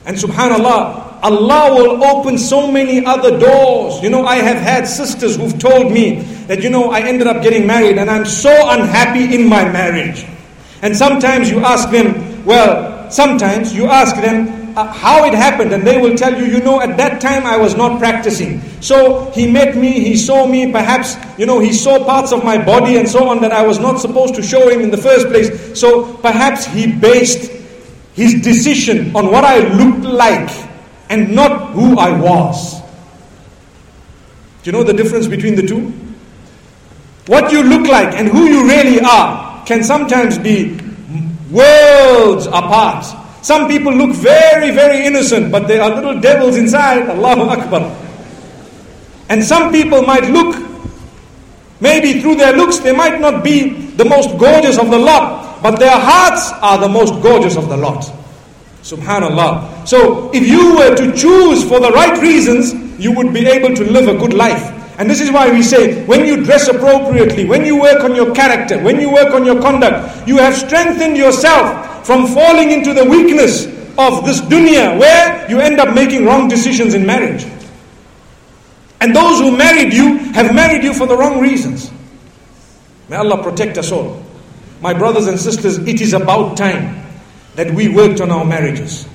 And subhanAllah, Allah will open so many other doors. You know, I have had sisters who've told me that, you know, I ended up getting married and I'm so unhappy in my marriage. And sometimes you ask them, well, sometimes you ask them, uh, how it happened, and they will tell you, you know, at that time I was not practicing. So he met me, he saw me, perhaps, you know, he saw parts of my body and so on that I was not supposed to show him in the first place. So perhaps he based his decision on what I looked like and not who I was. Do you know the difference between the two? What you look like and who you really are can sometimes be worlds apart. Some people look very, very innocent, but they are little devils inside. Allahu Akbar. And some people might look, maybe through their looks, they might not be the most gorgeous of the lot, but their hearts are the most gorgeous of the lot. Subhanallah. So, if you were to choose for the right reasons, you would be able to live a good life. And this is why we say, when you dress appropriately, when you work on your character, when you work on your conduct, you have strengthened yourself from falling into the weakness of this dunya where you end up making wrong decisions in marriage. And those who married you have married you for the wrong reasons. May Allah protect us all. My brothers and sisters, it is about time that we worked on our marriages.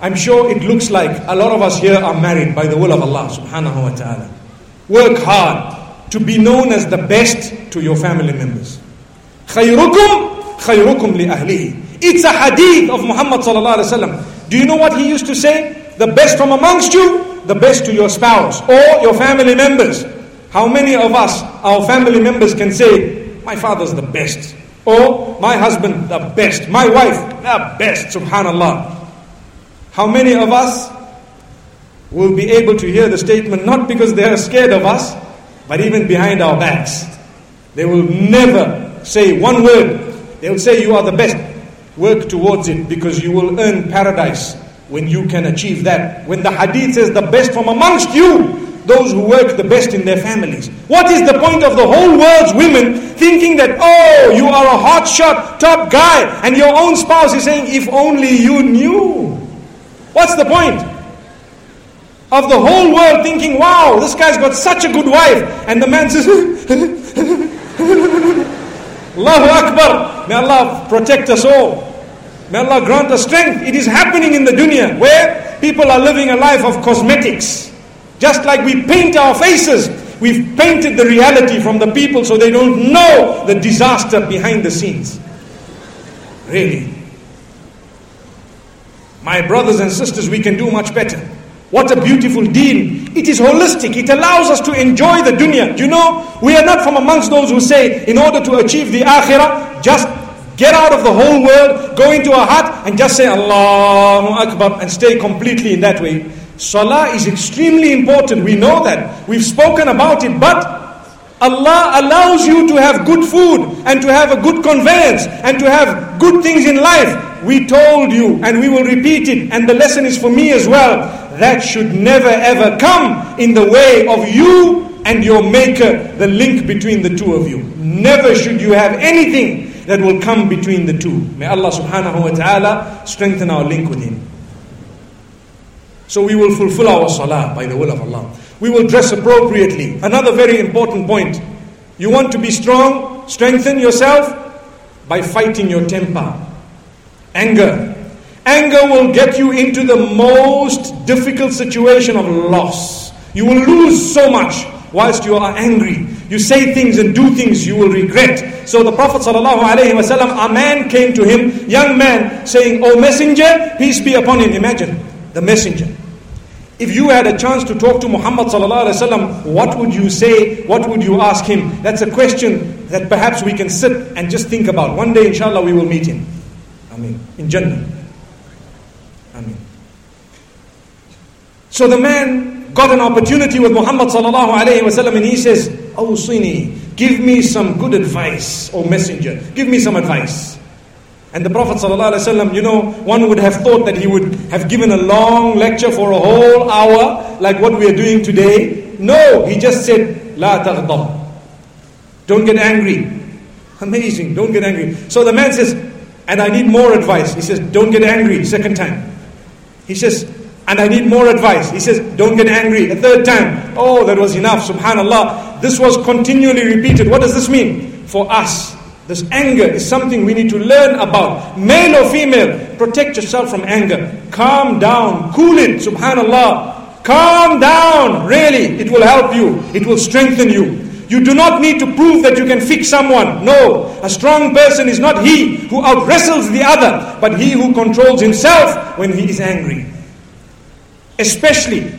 I'm sure it looks like a lot of us here are married by the will of Allah subhanahu wa ta'ala. Work hard to be known as the best to your family members. خيركم خيركم لأهله it's a hadith of Muhammad sallallahu alaihi wasallam. Do you know what he used to say? The best from amongst you, the best to your spouse or your family members. How many of us, our family members, can say, "My father's the best," or "My husband the best," "My wife the best"? Subhanallah. How many of us will be able to hear the statement not because they are scared of us, but even behind our backs? They will never say one word. They will say, "You are the best." Work towards it because you will earn paradise when you can achieve that. When the hadith says the best from amongst you, those who work the best in their families. What is the point of the whole world's women thinking that, oh, you are a hot shot, top guy, and your own spouse is saying, if only you knew? What's the point? Of the whole world thinking, wow, this guy's got such a good wife, and the man says, (laughs) Allahu Akbar. May Allah protect us all. May Allah grant us strength. It is happening in the dunya where people are living a life of cosmetics. Just like we paint our faces, we've painted the reality from the people so they don't know the disaster behind the scenes. Really. My brothers and sisters, we can do much better. What a beautiful deen. It is holistic. It allows us to enjoy the dunya. Do you know, we are not from amongst those who say, in order to achieve the akhirah, just Get out of the whole world, go into a hut and just say Allahu Akbar and stay completely in that way. Salah is extremely important. We know that. We've spoken about it, but Allah allows you to have good food and to have a good conveyance and to have good things in life. We told you and we will repeat it, and the lesson is for me as well. That should never ever come in the way of you and your Maker, the link between the two of you. Never should you have anything that will come between the two. May Allah subhanahu wa ta'ala strengthen our link with Him. So we will fulfill our salah by the will of Allah. We will dress appropriately. Another very important point. You want to be strong, strengthen yourself by fighting your temper. Anger. Anger will get you into the most difficult situation of loss. You will lose so much whilst you are angry. You say things and do things you will regret. So the Prophet ﷺ, a man came to him, young man, saying, O messenger, peace be upon him. Imagine, the messenger. If you had a chance to talk to Muhammad ﷺ, what would you say? What would you ask him? That's a question that perhaps we can sit and just think about. One day, inshallah, we will meet him. I mean, in Jannah. I mean. So the man got an opportunity with Muhammad sallallahu alayhi wasallam and he says, Oh, Awsini, give me some good advice, O messenger, give me some advice. And the Prophet ﷺ, you know, one would have thought that he would have given a long lecture for a whole hour, like what we are doing today. No, he just said, La taghdab. Don't get angry. Amazing, don't get angry. So the man says, and I need more advice. He says, don't get angry, second time. He says, and I need more advice. He says, don't get angry. A third time, oh, that was enough, subhanAllah. This was continually repeated. What does this mean? For us, this anger is something we need to learn about. Male or female, protect yourself from anger. Calm down, cool it, subhanAllah. Calm down, really. It will help you, it will strengthen you. You do not need to prove that you can fix someone. No, a strong person is not he who out wrestles the other, but he who controls himself when he is angry. Especially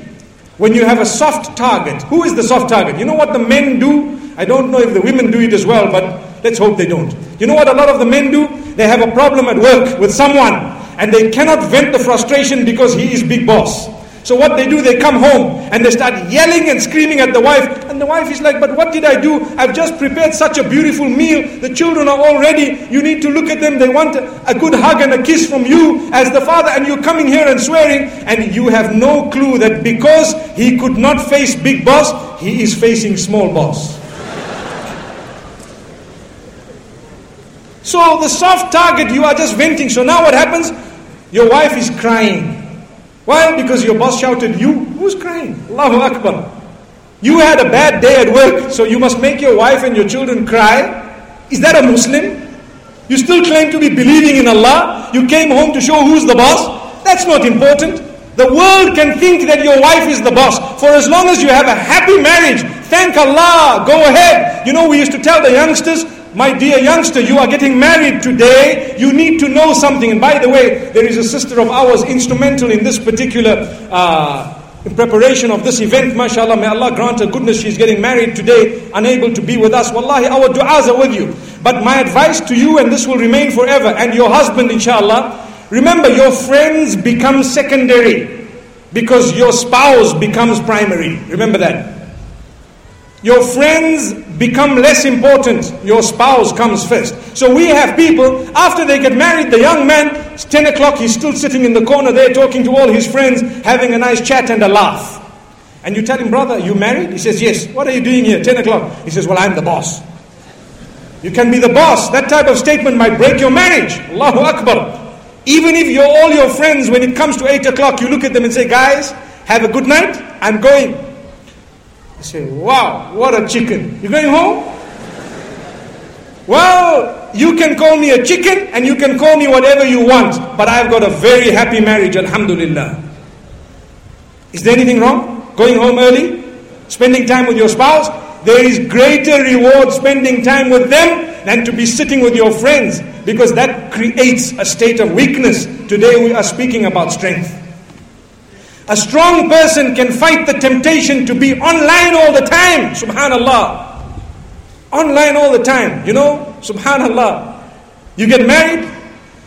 when you have a soft target. Who is the soft target? You know what the men do? I don't know if the women do it as well, but let's hope they don't. You know what a lot of the men do? They have a problem at work with someone and they cannot vent the frustration because he is big boss. So what they do, they come home and they start yelling and screaming at the wife. And the wife is like, but what did I do? I've just prepared such a beautiful meal. The children are all ready. You need to look at them. They want a good hug and a kiss from you as the father. And you're coming here and swearing. And you have no clue that because he could not face big boss, he is facing small boss. so the soft target, you are just venting. So now what happens? Your wife is crying. Why? Because your boss shouted, You? Who's crying? Allahu Akbar. You had a bad day at work, so you must make your wife and your children cry. Is that a Muslim? You still claim to be believing in Allah? You came home to show who's the boss? That's not important. The world can think that your wife is the boss. For as long as you have a happy marriage, thank Allah, go ahead. You know, we used to tell the youngsters, my dear youngster, you are getting married today. You need to know something. And by the way, there is a sister of ours instrumental in this particular uh, in preparation of this event. MashaAllah, may Allah grant her goodness. She's getting married today, unable to be with us. Wallahi, our du'as are with you. But my advice to you, and this will remain forever, and your husband, inshallah, remember your friends become secondary because your spouse becomes primary. Remember that. Your friends become less important. Your spouse comes first. So we have people, after they get married, the young man, it's 10 o'clock, he's still sitting in the corner there talking to all his friends, having a nice chat and a laugh. And you tell him, brother, you married? He says, yes. What are you doing here? 10 o'clock. He says, well, I'm the boss. You can be the boss. That type of statement might break your marriage. Allahu Akbar. Even if you're all your friends, when it comes to 8 o'clock, you look at them and say, guys, have a good night. I'm going. You say, wow, what a chicken. You going home? Well, you can call me a chicken and you can call me whatever you want, but I've got a very happy marriage, alhamdulillah. Is there anything wrong? Going home early? Spending time with your spouse? There is greater reward spending time with them than to be sitting with your friends because that creates a state of weakness. Today we are speaking about strength. A strong person can fight the temptation to be online all the time. Subhanallah. Online all the time. You know, subhanallah. You get married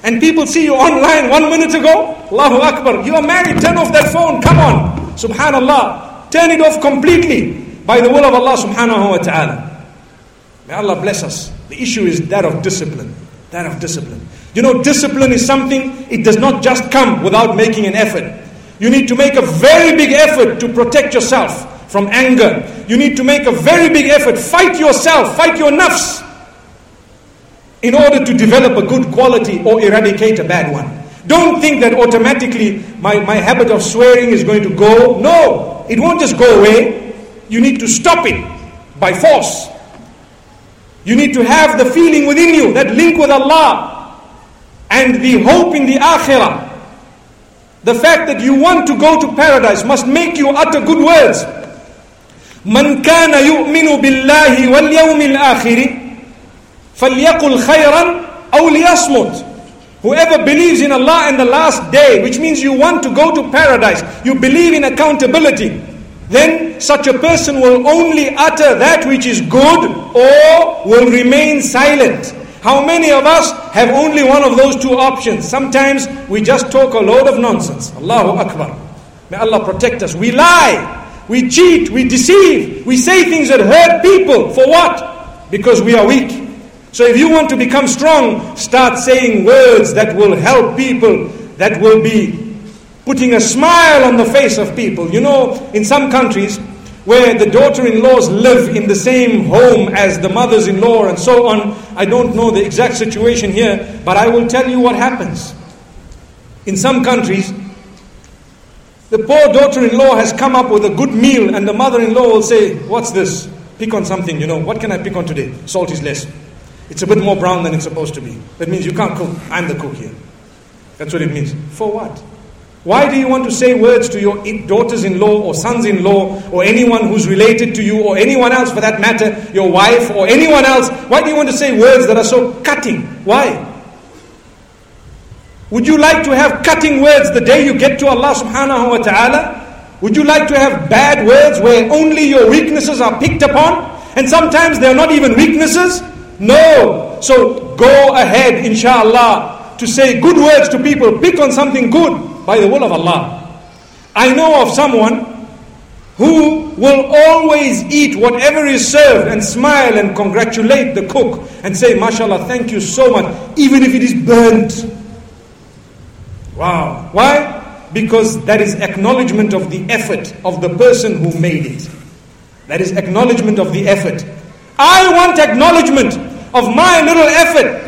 and people see you online one minute ago. Allahu Akbar. You are married. Turn off that phone. Come on. Subhanallah. Turn it off completely by the will of Allah subhanahu wa ta'ala. May Allah bless us. The issue is that of discipline. That of discipline. You know, discipline is something, it does not just come without making an effort. You need to make a very big effort to protect yourself from anger. You need to make a very big effort. Fight yourself, fight your nafs in order to develop a good quality or eradicate a bad one. Don't think that automatically my, my habit of swearing is going to go. No, it won't just go away. You need to stop it by force. You need to have the feeling within you, that link with Allah, and the hope in the akhirah the fact that you want to go to paradise must make you utter good words. من كان يؤمن بالله واليوم الآخر فليقل خيرا أو ليصمت Whoever believes in Allah and the last day, which means you want to go to paradise, you believe in accountability, then such a person will only utter that which is good or will remain silent. How many of us have only one of those two options? Sometimes we just talk a load of nonsense. Allahu Akbar. May Allah protect us. We lie, we cheat, we deceive, we say things that hurt people. For what? Because we are weak. So if you want to become strong, start saying words that will help people, that will be putting a smile on the face of people. You know, in some countries, where the daughter in laws live in the same home as the mothers in law and so on. I don't know the exact situation here, but I will tell you what happens. In some countries, the poor daughter in law has come up with a good meal, and the mother in law will say, What's this? Pick on something, you know. What can I pick on today? Salt is less. It's a bit more brown than it's supposed to be. That means you can't cook. I'm the cook here. That's what it means. For what? Why do you want to say words to your daughters in law or sons in law or anyone who's related to you or anyone else for that matter, your wife or anyone else? Why do you want to say words that are so cutting? Why? Would you like to have cutting words the day you get to Allah subhanahu wa ta'ala? Would you like to have bad words where only your weaknesses are picked upon? And sometimes they're not even weaknesses? No. So go ahead, inshallah, to say good words to people. Pick on something good by the will of Allah. I know of someone who will always eat whatever is served and smile and congratulate the cook and say, MashaAllah, thank you so much, even if it is burnt. Wow. Why? Because that is acknowledgement of the effort of the person who made it. That is acknowledgement of the effort. I want acknowledgement of my little effort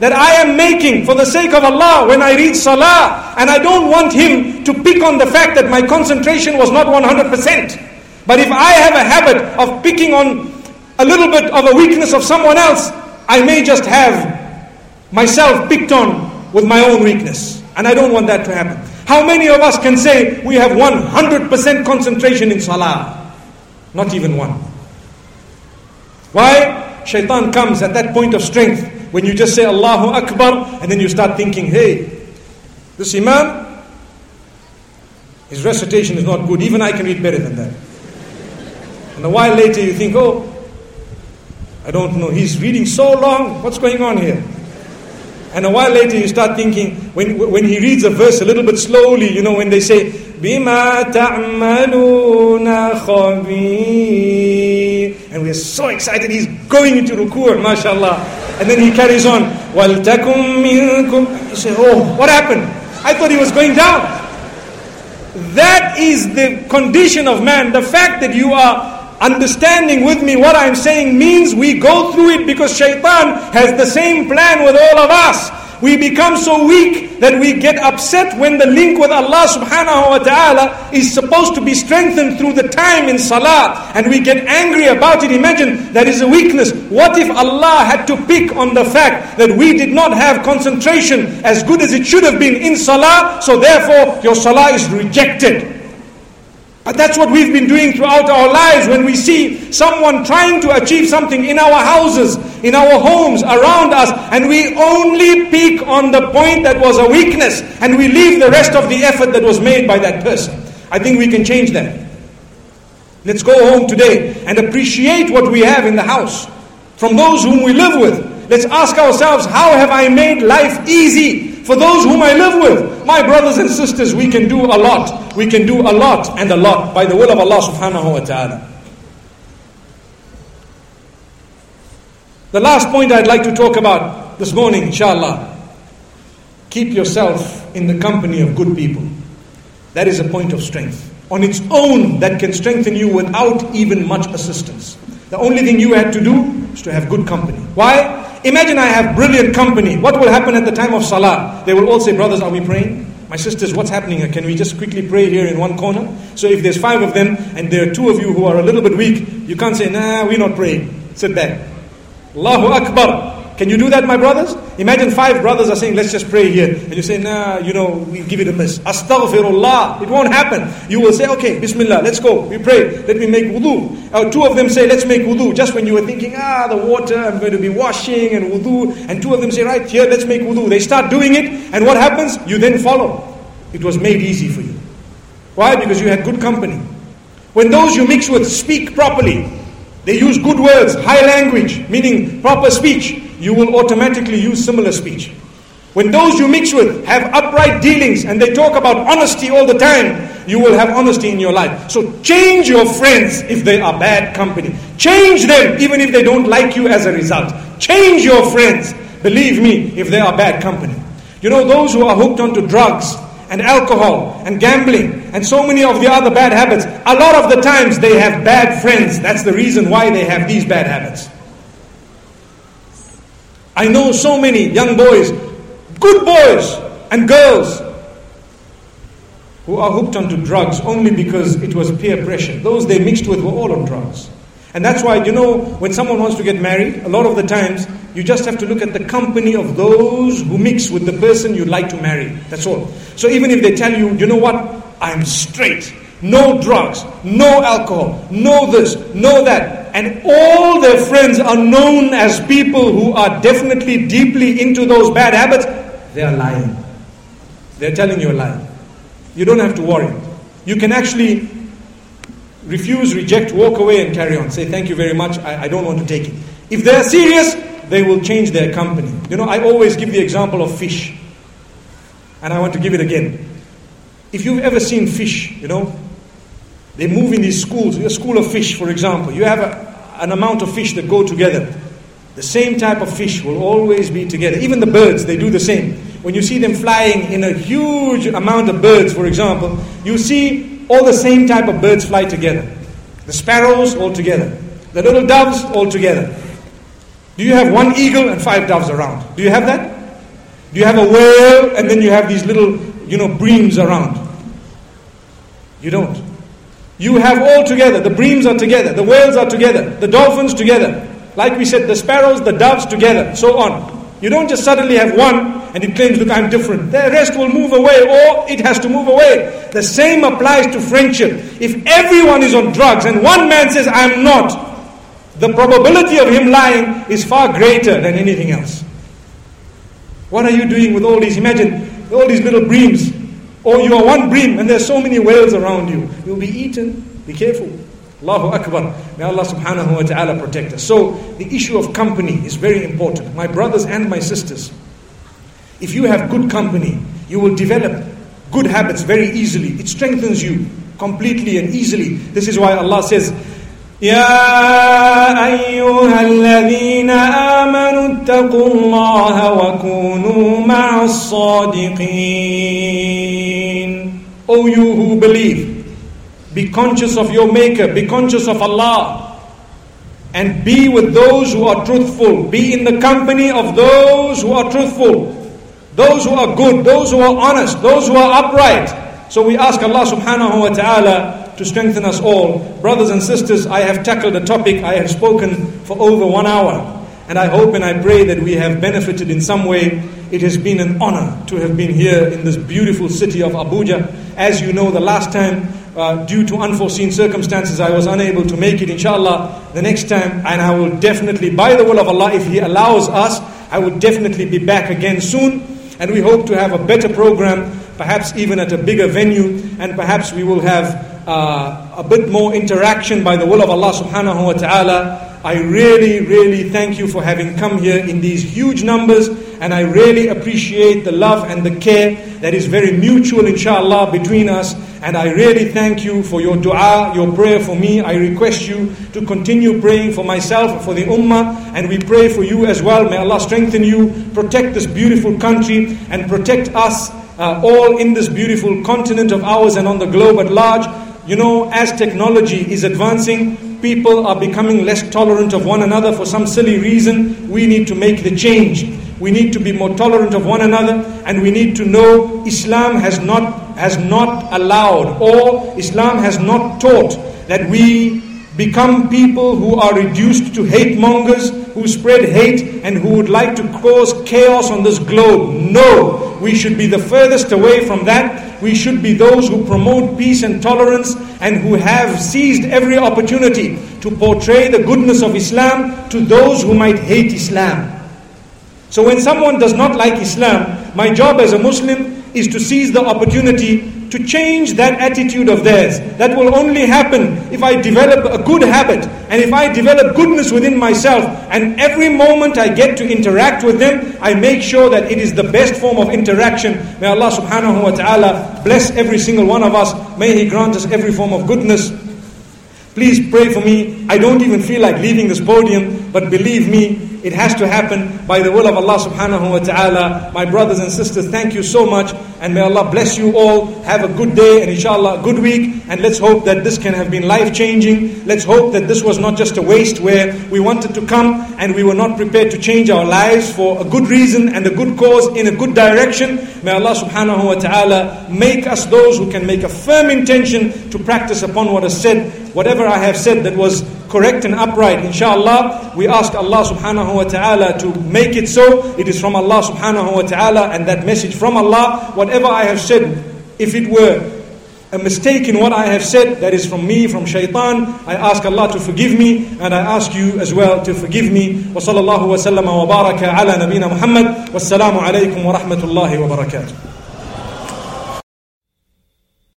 that I am making for the sake of Allah when I read Salah. And I don't want him to pick on the fact that my concentration was not 100%. But if I have a habit of picking on a little bit of a weakness of someone else, I may just have myself picked on with my own weakness. And I don't want that to happen. How many of us can say we have 100% concentration in Salah? Not even one. Why? Shaitan comes at that point of strength when you just say Allahu Akbar and then you start thinking, hey, this Imam, his recitation is not good. Even I can read better than that. And a while later you think, oh, I don't know, he's reading so long. What's going on here? And a while later, you start thinking, when, when he reads a verse a little bit slowly, you know, when they say, "bima ta'maluna خَبِيرٌ And we're so excited, he's going into ruku, mashallah. And then he carries on, وَلْتَكُمْ مِنْكُمْ You say, oh, what happened? I thought he was going down. That is the condition of man. The fact that you are understanding with me what I'm saying means we go through it because shaitan has the same plan with all of us. We become so weak that we get upset when the link with Allah subhanahu wa ta'ala is supposed to be strengthened through the time in salah. And we get angry about it. Imagine that is a weakness. What if Allah had to pick on the fact that we did not have concentration as good as it should have been in salah, so therefore your salah is rejected. But that's what we've been doing throughout our lives when we see someone trying to achieve something in our houses, in our homes, around us, and we only pick on the point that was a weakness and we leave the rest of the effort that was made by that person. I think we can change that. Let's go home today and appreciate what we have in the house from those whom we live with. Let's ask ourselves, how have I made life easy for those whom I live with, my brothers and sisters, we can do a lot. We can do a lot and a lot by the will of Allah subhanahu wa ta'ala. The last point I'd like to talk about this morning, inshallah. Keep yourself in the company of good people. That is a point of strength. On its own, that can strengthen you without even much assistance. The only thing you had to do is to have good company. Why? Imagine I have brilliant company. What will happen at the time of Salah? They will all say, Brothers, are we praying? My sisters, what's happening here? Can we just quickly pray here in one corner? So if there's five of them and there are two of you who are a little bit weak, you can't say, Nah, we're not praying. Sit back. Allahu Akbar. Can you do that, my brothers? Imagine five brothers are saying, let's just pray here. And you say, nah, you know, we give it a miss. Astaghfirullah. It won't happen. You will say, okay, Bismillah, let's go. We pray. Let me make wudu. Uh, two of them say, let's make wudu. Just when you were thinking, ah, the water, I'm going to be washing and wudu. And two of them say, right, here, let's make wudu. They start doing it. And what happens? You then follow. It was made easy for you. Why? Because you had good company. When those you mix with speak properly, they use good words, high language, meaning proper speech you will automatically use similar speech. When those you mix with have upright dealings and they talk about honesty all the time, you will have honesty in your life. So change your friends if they are bad company. Change them even if they don't like you as a result. Change your friends, believe me, if they are bad company. You know, those who are hooked onto drugs and alcohol and gambling and so many of the other bad habits, a lot of the times they have bad friends. That's the reason why they have these bad habits. I know so many young boys, good boys and girls, who are hooked onto drugs only because it was peer pressure. Those they mixed with were all on drugs. And that's why, you know, when someone wants to get married, a lot of the times you just have to look at the company of those who mix with the person you'd like to marry. That's all. So even if they tell you, you know what, I'm straight, no drugs, no alcohol, no this, no that, and all their friends are known as people who are definitely deeply into those bad habits, they are lying. They're telling you a lie. You don't have to worry. You can actually refuse, reject, walk away, and carry on. Say, thank you very much, I, I don't want to take it. If they're serious, they will change their company. You know, I always give the example of fish. And I want to give it again. If you've ever seen fish, you know, they move in these schools, a school of fish, for example, you have a, an amount of fish that go together. The same type of fish will always be together. Even the birds, they do the same. When you see them flying in a huge amount of birds, for example, you see all the same type of birds fly together. The sparrows all together. The little doves all together. Do you have one eagle and five doves around? Do you have that? Do you have a whale and then you have these little, you know, breams around? You don't. You have all together. The breams are together. The whales are together. The dolphins together. Like we said, the sparrows, the doves together, so on. You don't just suddenly have one and it claims, look, I'm different. The rest will move away or it has to move away. The same applies to friendship. If everyone is on drugs and one man says, I'm not, the probability of him lying is far greater than anything else. What are you doing with all these? Imagine all these little breams. Or you are one bream and there's so many whales around you. You'll be eaten. Be careful. Allahu Akbar. May Allah subhanahu wa ta'ala protect us. So, the issue of company is very important. My brothers and my sisters, if you have good company, you will develop good habits very easily. It strengthens you completely and easily. This is why Allah says, يا أيها الذين آمنوا اتقوا الله وكونوا مع الصادقين O you who believe, be conscious of your Maker, be conscious of Allah, and be with those who are truthful. Be in the company of those who are truthful, those who are good, those who are honest, those who are upright. So we ask Allah subhanahu wa ta'ala to strengthen us all. Brothers and sisters, I have tackled a topic, I have spoken for over one hour. And I hope and I pray that we have benefited in some way. It has been an honor to have been here in this beautiful city of Abuja. As you know, the last time uh, due to unforeseen circumstances, I was unable to make it. Inshallah, the next time, and I will definitely, by the will of Allah, if He allows us, I will definitely be back again soon. And we hope to have a better program, perhaps even at a bigger venue, and perhaps we will have uh, a bit more interaction by the will of Allah subhanahu wa ta'ala. I really, really thank you for having come here in these huge numbers, and I really appreciate the love and the care that is very mutual, inshallah, between us. And I really thank you for your dua, your prayer for me. I request you to continue praying for myself, for the ummah, and we pray for you as well. May Allah strengthen you, protect this beautiful country, and protect us uh, all in this beautiful continent of ours and on the globe at large. You know, as technology is advancing, people are becoming less tolerant of one another for some silly reason. We need to make the change. We need to be more tolerant of one another, and we need to know Islam has not has not allowed or Islam has not taught that we become people who are reduced to hate mongers, who spread hate and who would like to cause chaos on this globe. No, we should be the furthest away from that. We should be those who promote peace and tolerance and who have seized every opportunity to portray the goodness of Islam to those who might hate Islam. So when someone does not like Islam, my job as a Muslim is to seize the opportunity to change that attitude of theirs. That will only happen if I develop a good habit and if I develop goodness within myself. And every moment I get to interact with them, I make sure that it is the best form of interaction. May Allah subhanahu wa ta'ala bless every single one of us. May He grant us every form of goodness. Please pray for me. I don't even feel like leaving this podium, but believe me, It has to happen by the will of Allah subhanahu wa ta'ala. My brothers and sisters, thank you so much. And may Allah bless you all. Have a good day and inshallah a good week. And let's hope that this can have been life changing. Let's hope that this was not just a waste where we wanted to come and we were not prepared to change our lives for a good reason and a good cause in a good direction. May Allah subhanahu wa ta'ala make us those who can make a firm intention to practice upon what is said. Whatever I have said that was correct and upright, inshallah, we ask Allah subhanahu wa ta'ala to make it so. It is from Allah subhanahu wa ta'ala and that message from Allah Whatever I have said, if it were a mistake in what I have said, that is from me, from shaitan, I ask Allah to forgive me and I ask you as well to forgive me. وصلى الله وسلم وبارك على نبينا محمد والسلام عليكم ورحمة الله وبركاته